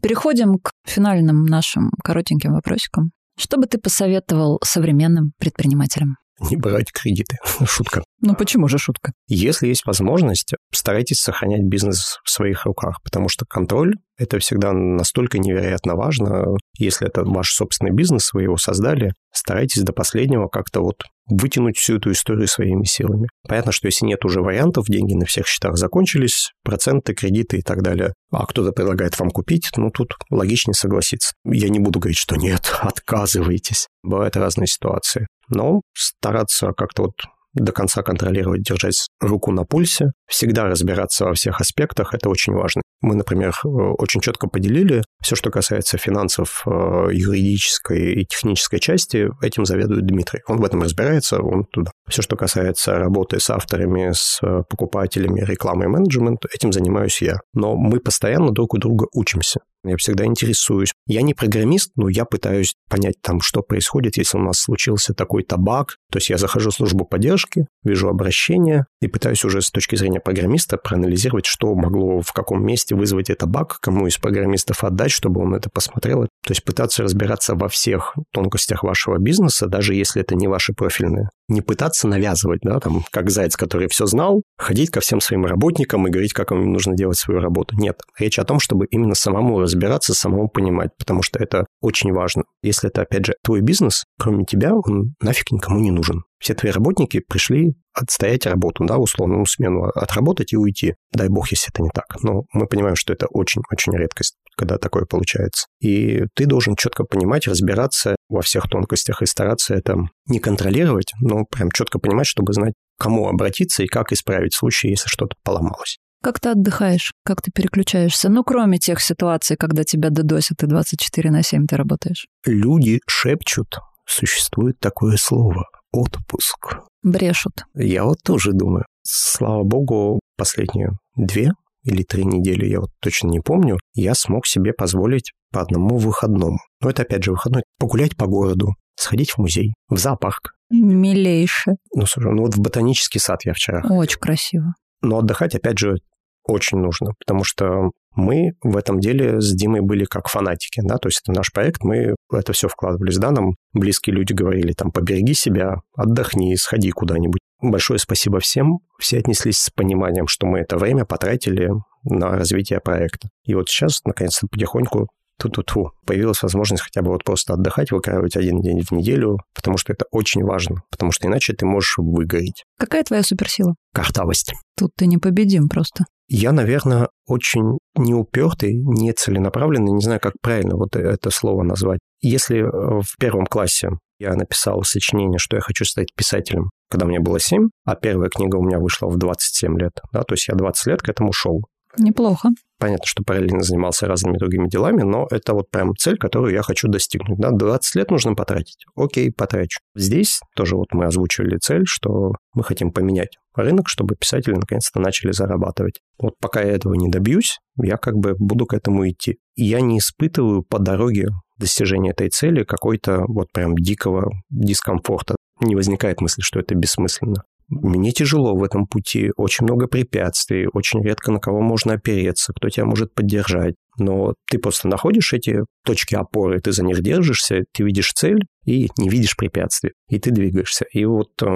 Переходим к финальным нашим коротеньким вопросикам. Что бы ты посоветовал современным предпринимателям? Не брать кредиты. (laughs) Шутка. Ну почему же шутка? Если есть возможность, старайтесь сохранять бизнес в своих руках, потому что контроль – это всегда настолько невероятно важно. Если это ваш собственный бизнес, вы его создали, старайтесь до последнего как-то вот вытянуть всю эту историю своими силами. Понятно, что если нет уже вариантов, деньги на всех счетах закончились, проценты, кредиты и так далее, а кто-то предлагает вам купить, ну тут логичнее согласиться. Я не буду говорить, что нет, (laughs) отказывайтесь. Бывают разные ситуации. Но стараться как-то вот до конца контролировать, держать руку на пульсе, всегда разбираться во всех аспектах, это очень важно. Мы, например, очень четко поделили все, что касается финансов, э, юридической и технической части, этим заведует Дмитрий. Он в этом разбирается, он туда. Все, что касается работы с авторами, с покупателями, рекламой менеджмент, этим занимаюсь я. Но мы постоянно друг у друга учимся. Я всегда интересуюсь. Я не программист, но я пытаюсь понять там, что происходит, если у нас случился такой-то баг. То есть я захожу в службу поддержки, вижу обращение и пытаюсь уже с точки зрения программиста проанализировать, что могло в каком месте вызвать это баг, кому из программистов отдать, чтобы он это посмотрел. То есть пытаться разбираться во всех тонкостях вашего бизнеса, даже если это не ваши профильные. Не пытаться навязывать, да, там, как заяц, который все знал, ходить ко всем своим работникам и говорить, как им нужно делать свою работу. Нет. Речь о том, чтобы именно самому разбираться, самому понимать, потому что это очень важно. Если это, опять же, твой бизнес, кроме тебя, он нафиг никому не нужен. Все твои работники пришли отстоять работу, да, условную смену отработать и уйти. Дай бог, если это не так. Но мы понимаем, что это очень-очень редкость, когда такое получается. И ты должен четко понимать, разбираться во всех тонкостях и стараться это не контролировать, но прям четко понимать, чтобы знать, кому обратиться и как исправить случай, если что-то поломалось. Как ты отдыхаешь? Как ты переключаешься? Ну, кроме тех ситуаций, когда тебя додосят, и 24 на 7 ты работаешь. Люди шепчут, существует такое слово – отпуск. Брешут. Я вот тоже думаю. Слава богу, последние две или три недели, я вот точно не помню, я смог себе позволить по одному выходному. Но это опять же выходной. Погулять по городу, сходить в музей, в зоопарк. Милейше. Ну, слушай, ну вот в ботанический сад я вчера. Очень красиво. Но отдыхать, опять же, очень нужно, потому что мы в этом деле с Димой были как фанатики, да, то есть это наш проект, мы это все вкладывались, да, нам близкие люди говорили, там, побереги себя, отдохни, сходи куда-нибудь. Большое спасибо всем, все отнеслись с пониманием, что мы это время потратили на развитие проекта. И вот сейчас, наконец-то, потихоньку ту-ту-ту, появилась возможность хотя бы вот просто отдыхать, выкаивать один день в неделю, потому что это очень важно, потому что иначе ты можешь выгореть. Какая твоя суперсила? Картавость. Тут ты непобедим просто. Я, наверное, очень неупертый, нецеленаправленный, не знаю, как правильно вот это слово назвать. Если э, в первом классе я написал сочинение, что я хочу стать писателем, когда мне было 7, а первая книга у меня вышла в 27 лет, да, то есть я 20 лет к этому шел. Неплохо. Понятно, что параллельно занимался разными другими делами, но это вот прям цель, которую я хочу достигнуть. Да, 20 лет нужно потратить. Окей, потрачу. Здесь тоже вот мы озвучивали цель, что мы хотим поменять рынок, чтобы писатели наконец-то начали зарабатывать. Вот пока я этого не добьюсь, я как бы буду к этому идти. И я не испытываю по дороге достижения этой цели какой-то вот прям дикого дискомфорта. Не возникает мысли, что это бессмысленно. Мне тяжело в этом пути, очень много препятствий, очень редко на кого можно опереться, кто тебя может поддержать. Но ты просто находишь эти точки опоры, ты за них держишься, ты видишь цель и не видишь препятствий, и ты двигаешься. И вот, э,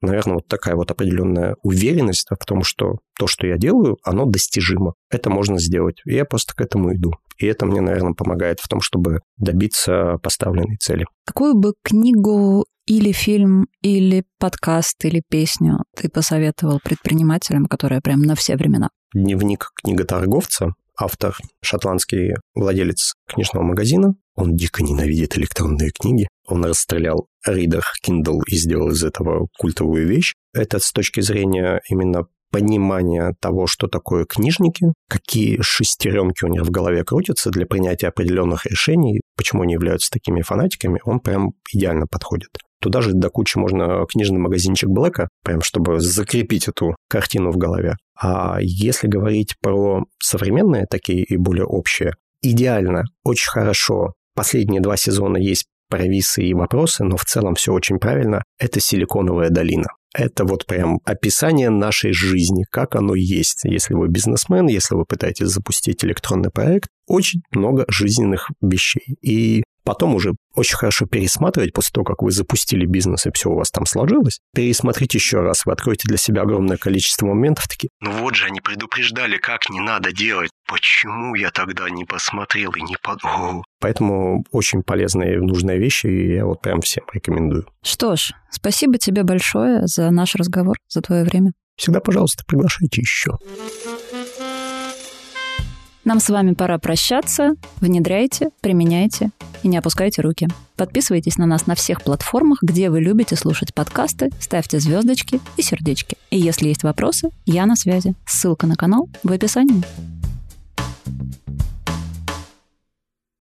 наверное, вот такая вот определенная уверенность в том, что то, что я делаю, оно достижимо. Это можно сделать. И я просто к этому иду. И это мне, наверное, помогает в том, чтобы добиться поставленной цели. Какую бы книгу или фильм, или подкаст, или песню ты посоветовал предпринимателям, которые прям на все времена? Дневник книготорговца, автор шотландский владелец книжного магазина. Он дико ненавидит электронные книги. Он расстрелял Reader Kindle и сделал из этого культовую вещь. Это с точки зрения именно понимания того, что такое книжники, какие шестеренки у них в голове крутятся для принятия определенных решений, почему они являются такими фанатиками, он прям идеально подходит. Туда же до кучи можно книжный магазинчик Блэка, прям чтобы закрепить эту картину в голове. А если говорить про современные такие и более общие, идеально, очень хорошо. Последние два сезона есть провисы и вопросы, но в целом все очень правильно. Это «Силиконовая долина». Это вот прям описание нашей жизни, как оно есть. Если вы бизнесмен, если вы пытаетесь запустить электронный проект, очень много жизненных вещей. И потом уже очень хорошо пересматривать после того, как вы запустили бизнес и все у вас там сложилось. Пересмотрите еще раз, вы откроете для себя огромное количество моментов такие. Ну вот же, они предупреждали, как не надо делать. Почему я тогда не посмотрел и не подумал? Поэтому очень полезные и нужные вещи, и я вот прям всем рекомендую. Что ж, спасибо тебе большое за наш разговор, за твое время. Всегда, пожалуйста, приглашайте еще. Нам с вами пора прощаться. Внедряйте, применяйте и не опускайте руки. Подписывайтесь на нас на всех платформах, где вы любите слушать подкасты, ставьте звездочки и сердечки. И если есть вопросы, я на связи. Ссылка на канал в описании.